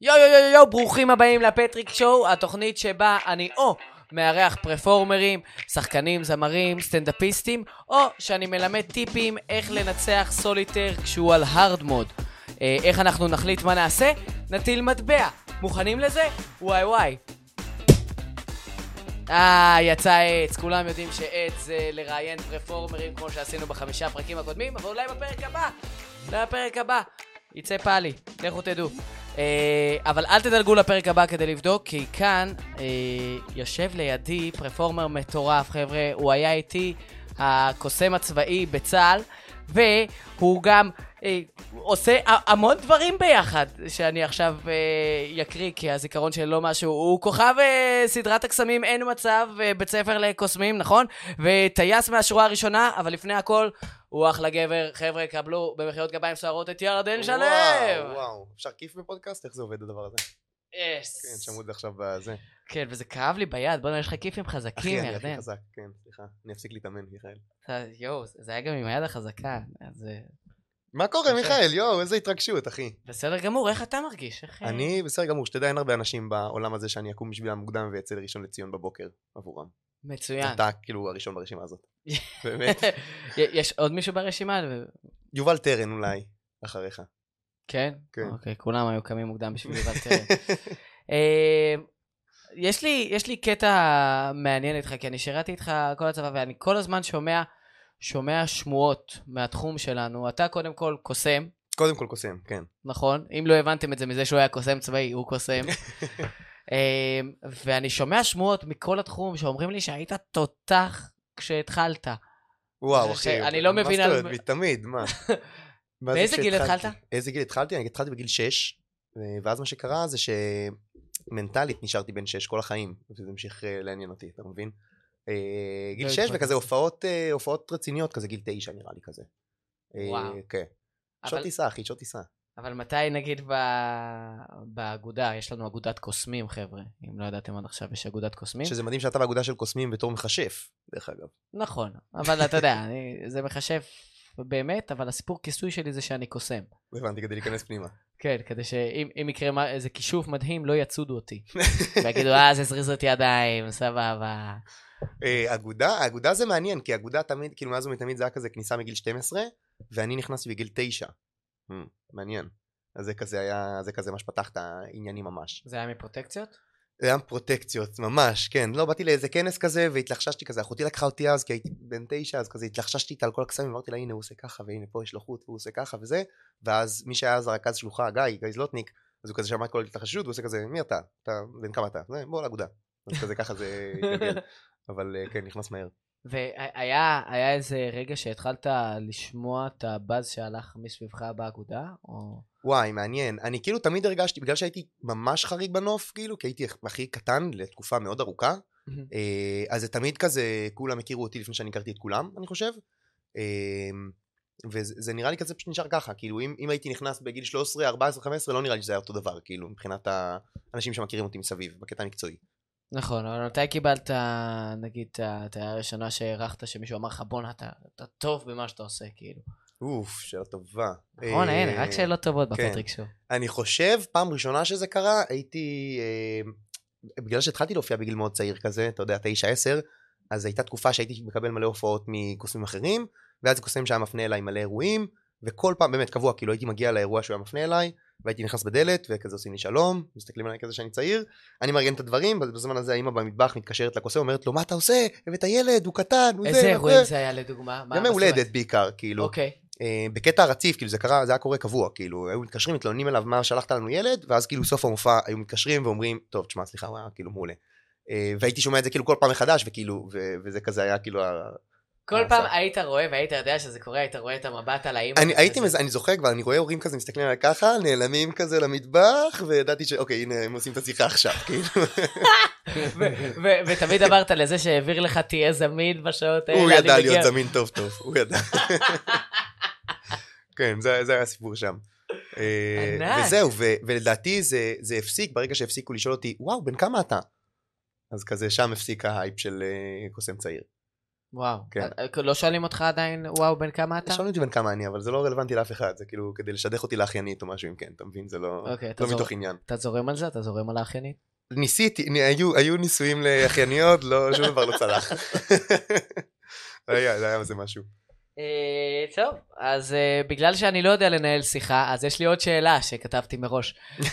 יו יו יו יו, ברוכים הבאים לפטריק שואו, התוכנית שבה אני או מארח פרפורמרים, שחקנים, זמרים, סטנדאפיסטים, או שאני מלמד טיפים איך לנצח סוליטר כשהוא על הארד מוד. אה, איך אנחנו נחליט מה נעשה? נטיל מטבע. מוכנים לזה? וואי וואי. אה, יצא עץ, כולם יודעים שעץ זה לראיין פרפורמרים כמו שעשינו בחמישה הפרקים הקודמים, אבל אולי בפרק הבא, אולי בפרק הבא, יצא פאלי, לכו תדעו. אה, אבל אל תדלגו לפרק הבא כדי לבדוק, כי כאן אה, יושב לידי פרפורמר מטורף, חבר'ה, הוא היה איתי הקוסם הצבאי בצה"ל, והוא גם אה, עושה המון דברים ביחד, שאני עכשיו אה, יקריא, כי הזיכרון שלי לא משהו. הוא כוכב אה, סדרת הקסמים אין מצב, אה, בית ספר לקוסמים, נכון? וטייס מהשורה הראשונה, אבל לפני הכל, הוא אחלה גבר. חבר'ה, קבלו במחיאות גביים סוערות את ירדן שלו. וואו, וואו. אפשר כיף בפודקאסט? איך זה עובד הדבר הזה? יס. כן, שמעו את זה עכשיו בזה. כן, וזה כאב לי ביד, בוא'נה, יש לך כיפים אחי, חזקים, אני הכי ירדן. חזק, כן, סליחה. אני אפסיק להתאמן, מיכאל. יואו, זה היה גם עם היד החזקה, אז מה קורה. מיכאל? יואו, איזה התרגשות, אחי. בסדר גמור, איך אתה מרגיש? איך... אה, אני בסדר גמור, שתדע, אין הרבה אנשים בעולם הזה שאני אקום בשבילם מוקדם ואצא לראשון לציון בבוקר עבורם. מצוין. אתה כאילו הראשון ברשימה הזאת. באמת. יש עוד מישהו ברשימה? יובל טרן אולי, אחריך. כן? כן. אוקיי, כולם היו קמים מוקדם בשביל יובל טרן. אה, יש לי, יש לי קטע מעניין איתך, כי אני שירתי איתך כל הצבא, ואני כל הזמן שומע, שומע שמועות מהתחום שלנו. אתה קודם כל קוסם, קודם כל קוסם, כן. נכון? אם לא הבנתם את זה מזה שהוא היה קוסם צבאי, הוא קוסם. אה, ואני שומע שמועות מכל התחום שאומרים לי שהיית תותח כשהתחלת. וואו, אחי. שאני לא מבין מה על- זאת אומרת, מתמיד, מה? באיזה גיל? התחלת? איזה גיל התחלתי? אני התחלתי בגיל 6, ואז מה שקרה זה שמנטלית נשארתי בן 6 כל החיים, וזה המשיך אה, לעניין אותי, אתה מבין? אה, גיל לא 6 התמודדת. וכזה הופעות אה, הופעות רציניות, כזה גיל 9 נראה לי כזה. וואו. כן. שעות טיסה, אחי, שעות טיסה. אבל מתי נגיד ב... באגודה, יש לנו אגודת קוסמים חבר'ה, אם לא ידעתם עד עכשיו יש אגודת קוסמים. שזה מדהים שאתה באגודה של קוסמים בתור מכשף, דרך אגב. נכון, אבל אתה יודע, אני... זה מחשב באמת, אבל הסיפור כיסוי שלי זה שאני קוסם. הבנתי, כדי להיכנס פנימה. כן, כדי שאם אם יקרה איזה כישוף מדהים, לא יצודו אותי. ויגידו, אה, זה זריזות ידיים, סבבה. אה, אגודה, האגודה זה מעניין, כי אגודה תמיד, כאילו מאז ומתמיד זה היה כזה כניסה מגיל 12, ואני נכנסתי בגיל 9. Hmm, מעניין. אז זה כזה היה, זה כזה מה שפתח את העניינים ממש. זה היה מפרוטקציות? זה היה פרוטקציות, ממש, כן. לא, באתי לאיזה כנס כזה, והתלחששתי כזה, אחותי לקחה אותי אז, כי הייתי בן תשע, אז כזה התלחששתי איתה על כל הקסמים, אמרתי לה, הנה, הוא עושה ככה, והנה, פה יש לו חוט, והוא עושה ככה וזה, ואז מי שהיה אז הרכז שלוחה, גיא, גיא זלוטניק, אז הוא כזה שמע את כל ההתלחשות, הוא עושה כזה, מי אתה? אתה, בן כמה אתה? זה, בוא לאגודה. אז כזה ככה זה התגלגל. אבל אה, כן, נכנס מהר. והיה היה איזה רגע שהתחלת לשמוע את הבאז שהלך מסביבך באגודה? או... וואי, מעניין. אני כאילו תמיד הרגשתי, בגלל שהייתי ממש חריג בנוף, כאילו, כי הייתי הכי קטן לתקופה מאוד ארוכה, אה, אז זה תמיד כזה, כולם הכירו אותי לפני שאני הכרתי את כולם, אני חושב. אה, וזה זה נראה לי כזה פשוט נשאר ככה, כאילו אם, אם הייתי נכנס בגיל 13, 14, 15, לא נראה לי שזה היה אותו דבר, כאילו, מבחינת האנשים שמכירים אותי מסביב, בקטע המקצועי. נכון, אבל מתי קיבלת, נגיד, את ה- את הראשונה שהערכת שמישהו אמר לך, בואנה, אתה, אתה טוב במה שאתה עושה, כאילו. אוף, שאלה טובה. נכון, אה, הנה, רק שאלות טובות כן. בפטריק שואו. אני חושב, פעם ראשונה שזה קרה, הייתי... אה, בגלל שהתחלתי להופיע בגיל מאוד צעיר כזה, אתה יודע, תשע, עשר, אז הייתה תקופה שהייתי מקבל מלא הופעות מקוסמים אחרים, ואז קוסם שהיה מפנה אליי מלא אירועים, וכל פעם, באמת קבוע, כאילו הייתי מגיע לאירוע שהוא היה מפנה אליי, והייתי נכנס בדלת, וכזה עושים לי שלום, מסתכלים עליי כזה שאני צעיר, אני מארגן את הדברים, בזמן הזה האמא במטבח מתקשרת לקוסם, אומרת לו, מה אתה עושה? הבאת ילד, הוא קטן, הוא זה, איזה וזה." אירועים זה היה לדוגמה? מה- ימי? הולדת בעיקר, כאילו. אוקיי. אה, בקטע רציף, כאילו זה קרה, זה היה קורה קבוע, כאילו, היו מתקשרים, מתלוננים אליו מה שלחת לנו ילד, ואז כאילו סוף המופע היו מתקשרים ואומרים, טוב, תשמע, סליחה, הוא היה כאילו מעולה. אה, והייתי שומע את זה כאילו כל פעם מחדש, וכאילו, וזה כזה היה כאילו, כל פעם. היית רואה והיית יודע שזה קורה, היית רואה את המבט על האמא. אני. הייתי, אני זוכר כבר, אני רואה הורים כזה מסתכלים עליי ככה, נעלמים כזה למטבח, וידעתי שאוקיי, הנה, הם עושים את השיחה עכשיו, כאילו. ותמיד אמרת לזה שהעביר לך תהיה זמין בשעות האלה. הוא ידע להיות זמין טוב טוב, הוא ידע. כן, זה היה הסיפור שם. אה. וזהו, ולדעתי זה זה הפסיק, ברגע שהפסיקו לשאול אותי, וואו, בן כמה אתה? אז כזה שם הפסיק ההייפ של אה, קוסם צעיר. וואו. כן. אה, לא שואלים אותך עדיין, וואו, בן כמה אתה? שואלים אותי בן כמה אני, אבל זה לא רלוונטי לאף אחד, זה כאילו כדי לשדך אותי לאחיינית או משהו אם כן, אתה מבין? זה לא אוקיי, לא זור- מתוך עניין. אתה זורם על זה? אתה זורם על האחיינית? ניסיתי, נ- היו- היו ניסויים לאחייניות, לא, שום דבר לא צלח. זה היה, זה היה איזה משהו. אה, טוב, אז אה, בגלל שאני לא יודע לנהל שיחה, אז יש לי עוד שאלה שכתבתי מראש.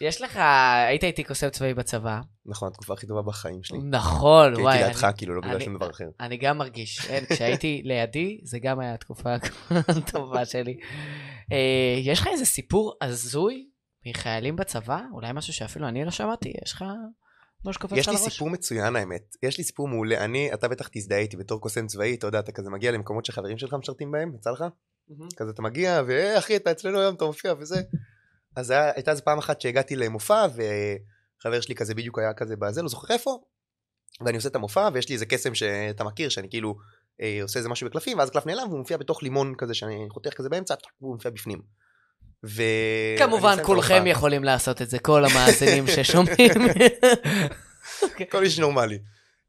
יש לך, היית איתי קוסם צבאי בצבא, נכון, התקופה הכי טובה בחיים שלי. נכון, כי וואי, הייתי אני- לידך, כאילו, לא בגלל שום דבר אחר. אני גם מרגיש, אין, כשהייתי לידי, זה גם היה התקופה הטובה שלי. אה, יש לך איזה סיפור הזוי מחיילים בצבא? אולי משהו שאפילו אני לא שמעתי? יש לך שקופץ יש לי? סיפור מצוין האמת, יש לי סיפור מעולה, אני, אתה בטח תזדהה איתי בתור קוסם צבאי, אתה יודע, אתה כזה מגיע למקומות שחברים שלך משרתים בהם, יצא לך? כזה אתה מגיע, ואה אחי, אתה אצלנו היום, אתה מופיע וזה. אז היה, הייתה איזה פעם אחת שהגעתי למופע, וחבר שלי כזה בדיוק היה כזה בזה, לא זוכר איפה, ואני עושה את המופע, ויש לי איזה קסם שאתה מכיר, שאני כאילו אה, עושה איזה משהו בקלפים, ואז קלף נעלם, והוא מופיע בתוך לימון כזה, שאני חותך כזה באמצע, והוא מופיע בפנים. ו... כמובן כולכם. יכולים לעשות את זה, כל המאזינים ששומעים. כל איש נורמלי.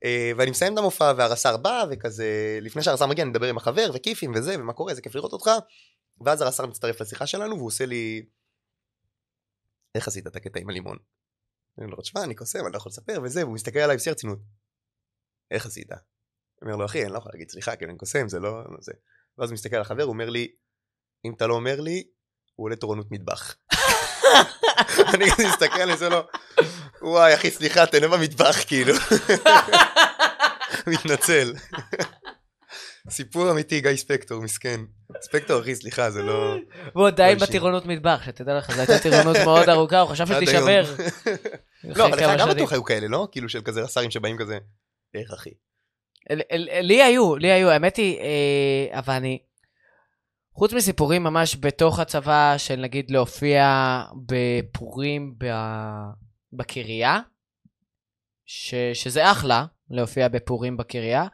אה, ואני מסיים את המופע והרס"ר בא וכזה לפני שהרס"ר מגיע אני מדבר עם החבר וכיפים וזה ומה קורה איזה כיף לראות אותך. ואז הרס"ר מצטרף לשיחה שלנו והוא עושה לי איך עשית את הקטע עם הלימון? אני אומר לו תשמע אני קוסם אני לא יכול לספר וזה והוא מסתכל עליי בשיא הרצינות. איך עשית? אומר לו אחי אני לא יכול להגיד סליחה כי אני קוסם זה לא לא זה. ואז הוא מסתכל על החבר הוא אומר לי אם אתה לא אומר לי הוא עולה תורנות מטבח. אני כזה מסתכל אני עושה לו וואי אחי סליחה תהנה במטבח כאילו. מתנצל. סיפור אמיתי גיא ספקטור מסכן. ספקטור אחי סליחה זה לא... והוא עדיין אישי. בטירונות מטבח, שתדע לך, זו הייתה טירונות מאוד ארוכה, הוא חשב. שתישבר. לא אבל לך גם. בטוח היו כאלה לא? כאילו של כזה רס"רים שבאים כזה. איך אחי? לי היו, לי היו, האמת היא, אה, אבל אני... חוץ מסיפורים ממש בתוך הצבא, של נגיד להופיע בפורים בקריה, ש, שזה אחלה, להופיע בפורים בקריה,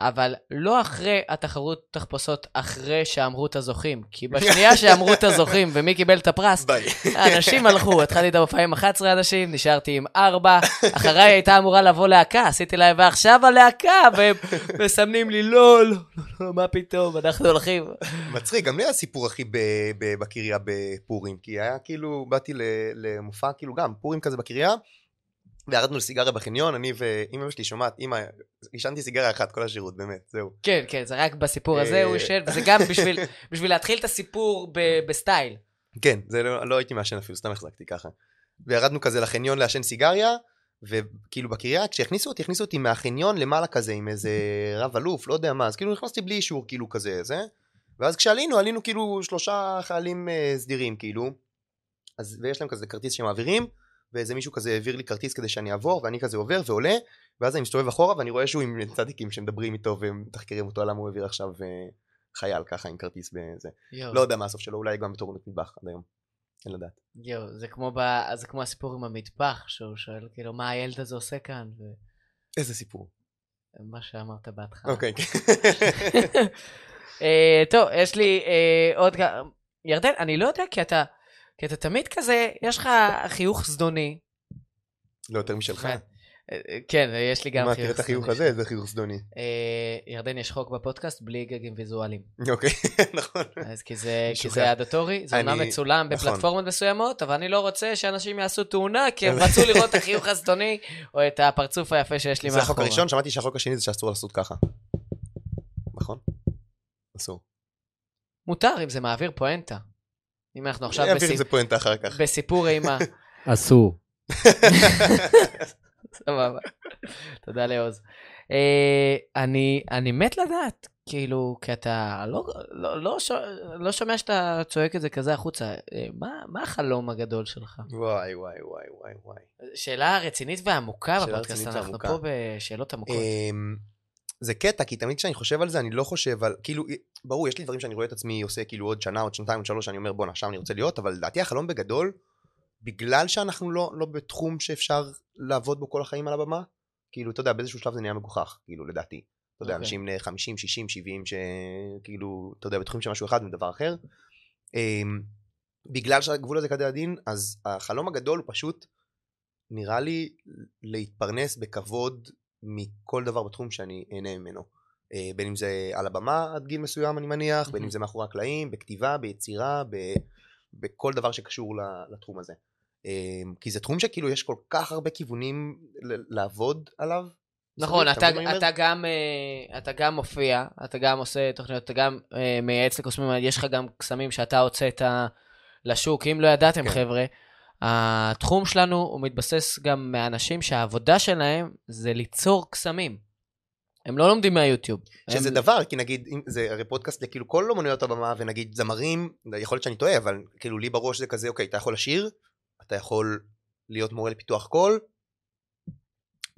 אבל לא אחרי התחרות תחפושות, אחרי שאמרו את הזוכים. כי בשנייה שאמרו את הזוכים ומי קיבל את הפרס. האנשים הלכו, התחלתי את המופע עם 11 אנשים, נשארתי עם 4, אחריי הייתה אמורה לבוא להקה, עשיתי להם, ועכשיו הלהקה, והם מסמנים לי, לא, לא, לא, לא, מה פתאום, אנחנו הולכים. מצחיק גם לי היה סיפור אחי ב- בקריה בפורים כי היה כאילו באתי למופע כאילו גם פורים כזה בקריה. וירדנו לסיגריה בחניון אני ואימא שלי שומעת אמא עישנתי סיגריה אחת כל השירות באמת זהו. כן, כן, זה רק בסיפור הזה הוא אה. ישן, וזה גם בשביל, בשביל להתחיל את הסיפור ב- בסטייל. כן, זה לא, לא הייתי מעשן אפילו, סתם החזקתי ככה. וירדנו כזה לחניון לעשן סיגריה, וכאילו בקריה, כשהכניסו אותי, הכניסו אותי מהחניון למעלה כזה עם איזה רב אלוף, לא יודע מה, אז כאילו נכנסתי בלי אישור כאילו כזה, זה. ואז כשעלינו, עלינו כאילו שלושה חיילים אה, סדירים כאילו, אז ויש להם כזה כרטיס שמעבירים, ואיזה מישהו כזה העביר לי כרטיס כדי שאני אעבור, ואני כזה עובר ועולה, ואז אני מסתובב אחורה ואני רואה שהוא עם צדיקים שמדברים איתו ומתחקרים אותו למה הוא העביר עכשיו אה, חייל ככה עם כרטיס בזה. יואו, לא יודע מה הסוף שלו, אולי גם בתורנות מטבח עד היום. אין לדעת. יואו, זה כמו ב- זה כמו הסיפור עם המטבח, שהוא שואל, כאילו, מה הילד הזה עושה כאן? איזה סיפור. ומה שאמרת בהתחלה. אוקיי. אה, טוב, יש לי אה, עוד... ירדן, אני לא יודע, כי אתה, כי אתה תמיד כזה, יש לך חיוך זדוני. לא יותר משלך. אה, אה, כן, יש לי גם מה, חיוך תראה את החיוך זדוני. הזה, איזה חיוך זדוני. אה, ירדן, יש חוק בפודקאסט בלי גגים ויזואליים. אוקיי, נכון. אז כי זה. זה אדטורי, זה אומנם מצולם נכון. בפלטפורמות מסוימות, אבל אני לא רוצה שאנשים יעשו תאונה, כי הם רצו לראות את החיוך הזדוני, או את הפרצוף היפה שיש לי זה מאחורה. החוק הראשון, שמעתי שהחוק השני זה שאסור לעשות ככה. נכון? אסור. מותר אם זה מעביר פואנטה. אם אנחנו עכשיו אני אעביר בסיפ- את זה פואנטה אחר כך. בסיפור אימה. אסור. סבבה. תודה לעוז. אה, אני, אני מת לדעת, כאילו, כי אתה לא, לא, לא, ש... לא שומע שאתה צועק את זה כזה החוצה. אה, מה, מה החלום הגדול שלך? וואי וואי וואי וואי וואי. שאלה רצינית ועמוקה בפודקאסט, אנחנו ועמוקה. פה בשאלות עמוקות. זה קטע, כי תמיד כשאני חושב על זה, אני לא חושב על, כאילו, ברור, יש לי דברים שאני רואה את עצמי עושה כאילו עוד שנה, עוד שנתיים, עוד שלוש, אני אומר בואנה, שם אני רוצה להיות, אבל לדעתי החלום בגדול, בגלל שאנחנו לא, לא בתחום שאפשר לעבוד בו כל החיים על הבמה, כאילו, אתה יודע, באיזשהו שלב זה נהיה מגוחך, כאילו, לדעתי. אתה יודע, אוקיי. אנשים בני 50, 60, 70, שכאילו, אתה יודע, בתחום של משהו אחד ודבר אחר. אמ, בגלל שהגבול הזה כדי הדין, אז החלום הגדול הוא פשוט, נראה לי, להתפרנס בכבוד מכל דבר בתחום שאני אהנה ממנו. אה, בין אם זה על הבמה עד גיל מסוים אני מניח, בין אם זה מאחורי הקלעים, בכתיבה, ביצירה, ב, בכל דבר שקשור לתחום הזה. אה, כי זה תחום שכאילו יש כל כך הרבה כיוונים לעבוד עליו. נכון, אתה, אומר? אתה, גם, אה, אתה גם מופיע, אתה גם עושה תוכניות, אתה גם מייעץ לקוסמים, יש לך גם קסמים שאתה הוצאת לשוק. אם לא ידעתם, כן. חבר'ה, התחום שלנו הוא מתבסס גם מאנשים שהעבודה שלהם זה ליצור קסמים. הם לא לומדים מהיוטיוב. שזה הם... דבר, כי נגיד, זה הרי פודקאסט לכאילו כל אומנויות הבמה, ונגיד זמרים, יכול להיות שאני טועה, אבל כאילו לי בראש זה כזה, אוקיי, אתה יכול לשיר, אתה יכול להיות מורה לפיתוח קול,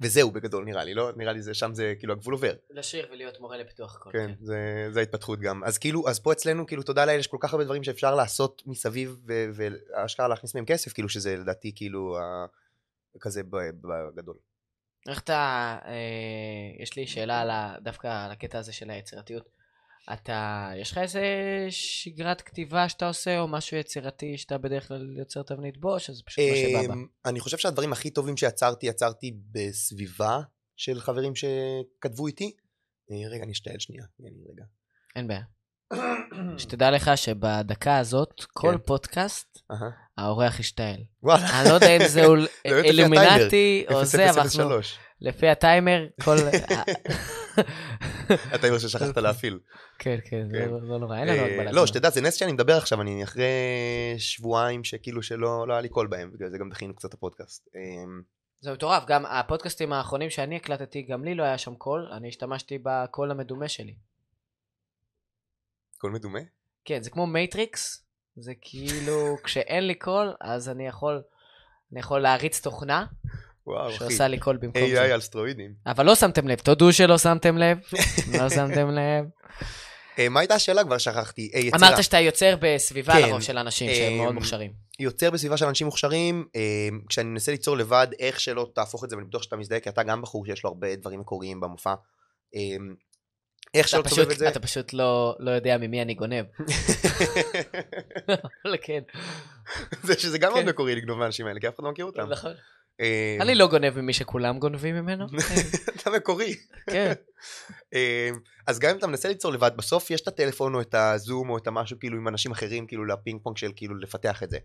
וזהו בגדול נראה לי, לא? נראה לי זה, שם זה, כאילו הגבול עובר. לשיר ולהיות מורה לפיתוח קול. כן, זה, זה ההתפתחות גם. אז כאילו, אז פה אצלנו, כאילו, תודה לאל, יש כל כך הרבה דברים שאפשר לעשות מסביב, ו- והאשכרה להכניס מהם כסף, כאילו, שזה לדעתי, כאילו, ה- כזה בגדול. איך אתה, אה, יש לי שאלה על ה, דווקא על הקטע הזה של היצירתיות. אתה, יש לך איזה שגרת כתיבה שאתה עושה, או משהו יצירתי שאתה בדרך כלל יוצר תבנית בו, שזה פשוט מה שבא בה? אמ, אני חושב שהדברים הכי טובים שיצרתי, יצרתי בסביבה של חברים שכתבו איתי. אה, רגע, אני אשתעל שנייה. רגע. אין בעיה. שתדע לך שבדקה הזאת, כל כן. פודקאסט. האורח ישתעל. וואלה. אני לא יודע אם זה אילומינטי או זה, אבל אנחנו... 0003. לפי הטיימר, כל... אתה אומר ששכחת להפעיל. כן, כן, זה כן. לא לא נורא, אין לנו אה, הגבלה. לא, שתדע, זה נס שאני מדבר עכשיו, אני אחרי שבועיים שכאילו שלא לא היה לי קול בהם, בגלל זה גם דחינו קצת הפודקאסט. אמ, זה מטורף, גם הפודקאסטים האחרונים שאני הקלטתי, גם לי לא היה שם קול, אני השתמשתי בקול המדומה שלי. קול מדומה? כן, זה כמו Matrix, זה כאילו, כשאין לי קול, אז אני יכול, אני יכול להריץ תוכנה, וואו, אחי. שעושה לי קול במקום AI זה. על סטרואידים. אבל לא שמתם לב, תודו שלא שמתם לב, לא שמתם לב. אה, מה הייתה השאלה? כבר שכחתי. אה, יצירה. אמרת שאתה יוצר בסביבה כן. לרוב של אנשים שהם מאוד מוכשרים. יוצר בסביבה של אנשים מוכשרים, אה, כשאני מנסה ליצור לבד, איך שלא תהפוך את זה, ואני בטוח שאתה מזדהה, כי אתה גם בחור שיש לו הרבה דברים מקוריים במופע. אה, איך שלא תסובב את זה. אתה פשוט לא לא יודע ממי אני גונב. אבל כן, זה שזה גם מאוד כן. מקורי לגנוב מהאנשים האלה, כי אף אחד לא מכיר אותם. נכון. אה, אני לא גונב ממי שכולם גונבים ממנו. אתה מקורי. כן. אה, אז גם אם אתה מנסה ליצור לבד, בסוף יש את הטלפון או את הזום או את המשהו כאילו עם אנשים אחרים, כאילו לפינג פונג של כאילו לפתח את זה.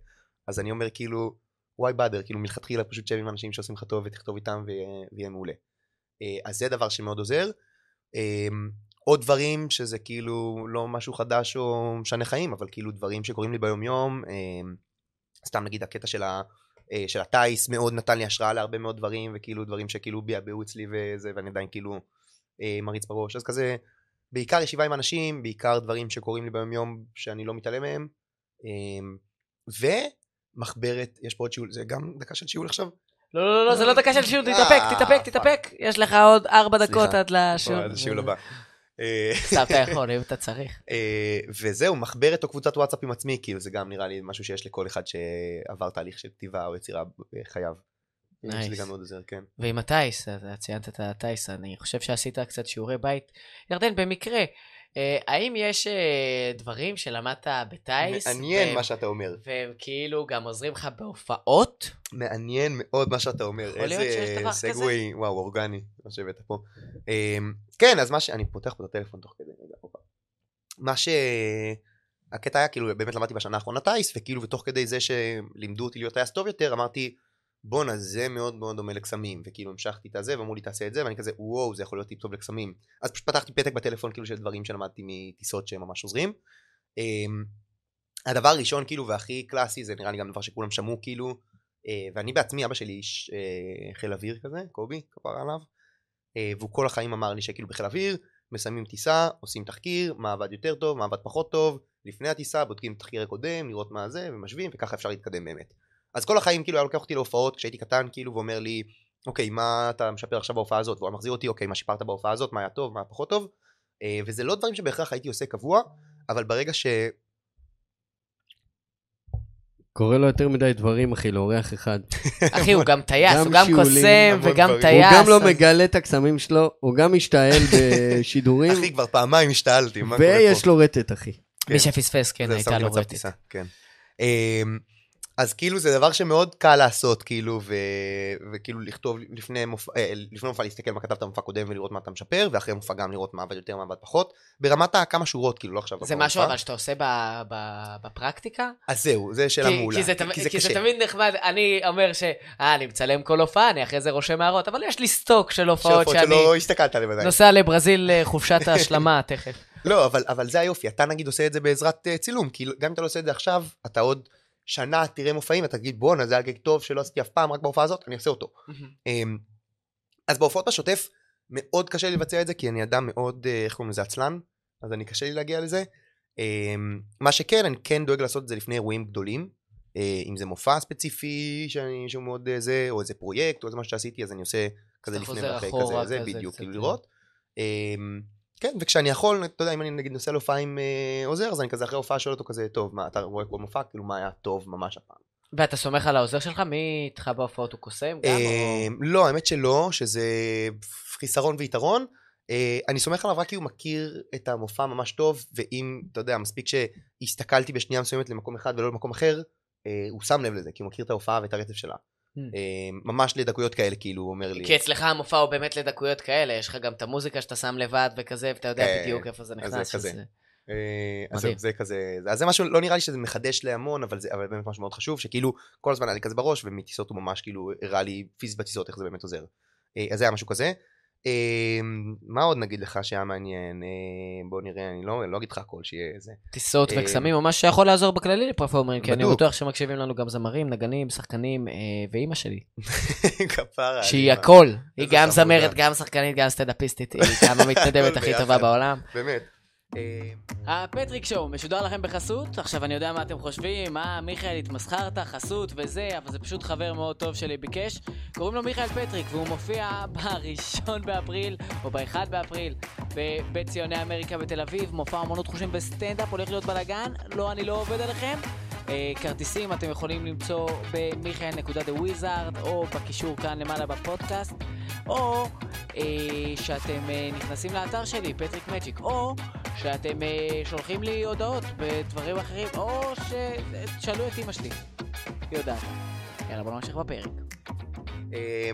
אז אני אומר כאילו, וואי באדר, כאילו מלכתחילה פשוט שב עם אנשים שעושים לך טוב ותכתוב איתם ויהיה- מעולה. אה, אז זה דבר שמאוד עוזר. עוד דברים שזה כאילו לא משהו חדש או משנה חיים, אבל כאילו דברים שקורים לי ביום יום, אה, סתם נגיד הקטע של ה... אה, של הטיס מאוד נתן לי השראה להרבה מאוד דברים וכאילו דברים שכאילו ביעבעו אצלי וזה ואני עדיין כאילו אה, מריץ בראש אז כזה בעיקר ישיבה עם אנשים בעיקר דברים שקורים לי ביום יום שאני לא מתעלם מהם אה, ומחברת יש פה עוד שיעול זה גם דקה של שיעול עכשיו לא, לא, לא, זה לא דקה של שיעור, אה, תתאפק, תתאפק. תתאפק. יש לך עוד ארבע דקות. עד לשיעור. או, זה שיעול הבא. אה, סתם, אתה יכול, אם אתה צריך. אה, וזהו מחברת או קבוצת וואטסאפ עם עצמי כאילו זה גם נראה לי משהו שיש לכל אחד שעבר תהליך של כתיבה או יצירה בחייו. Nice. שזה גם מאוד עוזר כן. ועם הטיס, אתה ציינת את הטיס, אני חושב שעשית קצת שיעורי בית. ירדן, במקרה, אה, האם יש אה, דברים שלמדת בטיס? מעניין והם- מה שאתה אומר. והם כאילו גם עוזרים לך בהופעות? מעניין מאוד מה שאתה אומר. יכול להיות שיש דבר איזה כזה? סגווי, וואו, אורגני, מה שהבאת פה. אמ, כן, אז מה ש... אני פותח פה את הטלפון תוך כדי, רגע, הופה. מה ש... הקטע היה כאילו, באמת למדתי בשנה האחרונה טייס, וכאילו, ותוך כדי זה שלימדו אותי להיות טייס טוב יותר, אמרתי, בואנה, זה מאוד מאוד דומה לקסמים, וכאילו המשכתי את הזה, ואמרו לי תעשה את זה, ואני כזה, וואו, זה יכול להיות טיפ טוב לקסמים. אז פשוט פתחתי פתק בטלפון, כאילו, של דברים שלמדתי מטיסות שהם ממש עוזרים. אמ, הדבר הראשון, כאילו, והכי קלאסי, זה נראה לי גם דבר שכולם שמעו, כאילו, אה, ואני בעצמי, אבא שלי איש אה, חיל אוויר כזה, קובי, כפרה עליו, אה, והוא כל החיים אמר לי שכאילו בחיל אוויר, מסיימים טיסה, עושים תחקיר, מה עבד יותר טוב, מה עבד פחות טוב, לפני הטיסה בודקים את התחקיר הקודם, לראות מה זה, ומשווים, וככה אפשר להתקדם באמת. אז כל החיים כאילו היה לוקח אותי להופעות כשהייתי קטן, כאילו, ואומר לי, אוקיי, מה אתה משפר עכשיו בהופעה הזאת? והוא מחזיר אותי, אוקיי, מה שיפרת בהופעה הזאת, מה היה טוב, מה היה פחות טוב, אה, וזה לא דברים שבהכרח הייתי עושה קבוע, אבל ברגע ש... קורה לו יותר מדי דברים, אחי, לאורח אחד. אחי, הוא גם טייס, הוא גם שיעולים, קוסם וגם. טייס. הוא גם לא מגלה את הקסמים שלו, הוא גם משתעל בשידורים, אחי, כבר פעמיים השתעלתי, מה קורה פה? ויש לו רטט, אחי. מי שפספס, כן, הייתה לו רטט. אז כאילו זה דבר שמאוד קל לעשות, כאילו, ו... וכאילו לכתוב לפני מופע, אה, לפני מופע להסתכל מה כתבת במופע קודם ולראות מה אתה משפר, ואחרי מופע גם לראות מה עבד יותר, מה עבד פחות, ברמת הכמה שורות, כאילו, לא עכשיו. זה משהו. אבל שאתה עושה ב- ב- בפרקטיקה? אז זהו, זה שאלה כי, מעולה. כי, זה, תמ- כי זה כי זה קשה. תמיד נחמד, אני אומר ש... אה, אני מצלם כל הופעה, אני אחרי זה רושם הערות, אבל יש לי סטוק של הופעות שאני שלא הסתכלת עליהן עדיין. נוסע לברזיל לחופשת ההשלמה תכף. לא, אבל, אבל זה היופי, אתה נגיד עושה את זה בעזרת uh, צילום, כי גם אם אתה לא עושה את זה עכשיו, אתה עוד שנה תראה מופעים, אתה תגיד בואנה זה היה גג טוב שלא עשיתי אף פעם, רק בהופעה הזאת, אני אעשה אותו. אמ, אז בהופעות בשוטף, מאוד קשה לי לבצע את זה, כי אני אדם מאוד, אה, איך קוראים לזה, עצלן, אז אני קשה לי להגיע לזה. אמ, מה שכן, אני כן דואג לעשות את זה לפני אירועים גדולים, אה, אם זה מופע ספציפי, שאני, שהוא מאוד אה, זה, או איזה פרויקט, או איזה משהו שעשיתי, אז אני עושה כזה לפני ואחרי כזה, זה כזה בדיוק, כאילו כן. לראות. כן, וכשאני יכול, אתה יודע, אם אני נגיד נוסע להופעה עם אה, עוזר, אז אני כזה אחרי הופעה שואל אותו כזה, טוב, מה, אתה רואה כל מופע, כאילו מה היה טוב ממש הפעם. ואתה סומך על העוזר שלך? מי איתך בהופעות הוא קוסם? גם או... אמ, לא, האמת שלא, שזה חיסרון ויתרון. אה, אני סומך עליו רק כי הוא מכיר את המופע ממש טוב, ואם, אתה יודע, מספיק שהסתכלתי בשנייה מסוימת למקום אחד ולא למקום אחר, אה, הוא שם לב לזה, כי הוא מכיר את ההופעה ואת הרצף שלה. Hmm. אה, ממש לדקויות כאלה, כאילו, הוא אומר לי. כי אצלך המופע הוא באמת לדקויות כאלה, יש לך גם את המוזיקה שאתה שם לבד וכזה, ואתה יודע אה, בדיוק איפה זה אז נכנס. זה כזה. שזה- אה, אז זה כזה, זה- אז זה משהו, לא נראה לי שזה מחדש לי המון, אבל זה אבל באמת משהו מאוד חשוב, שכאילו כל הזמן היה לי כזה בראש, ומטיסות הוא ממש כאילו הראה לי פיזית בטיסות איך זה באמת עוזר. אה, אז זה היה משהו כזה. אה, מה עוד נגיד לך שהיה מעניין? אה, בוא נראה, אני לא לא אגיד לך הכל שיהיה זה. טיסות אה, וקסמים, או משהו שיכול לעזור בכללי לפרפורמרים, כי אני. בטוח שמקשיבים לנו גם זמרים, נגנים, שחקנים, אה, ואימא שלי, כפרה. שהיא הכל, היא איזה גם. זמרת, גם שחקנית, גם סטנדאפיסטית, היא גם המתנדבת הכי טובה. בעולם. באמת. אה, הפטריק show משודר לכם בחסות, עכשיו אני יודע מה אתם חושבים, מה מיכאל התמסחרת, חסות וזה, אבל זה פשוט חבר מאוד טוב שלי ביקש. קוראים לו מיכאל פטריק והוא מופיע בראשון באפריל או באחד באפריל בבית ציוני אמריקה בתל אביב, מופע אמנות חושים בסטנדאפ, הולך להיות בלאגן, לא אני לא עובד עליכם. אה, כרטיסים אתם יכולים למצוא במיכאל. the wizard או בקישור כאן למעלה בפודקאסט, או אה, שאתם אה, נכנסים לאתר שלי, פטריק מג'יק, או שאתם אה, שולחים לי הודעות בדברים אחרים, או שתשאלו את אמא שלי, היא יודעת. יאללה, בוא נמשיך בפרק. אה,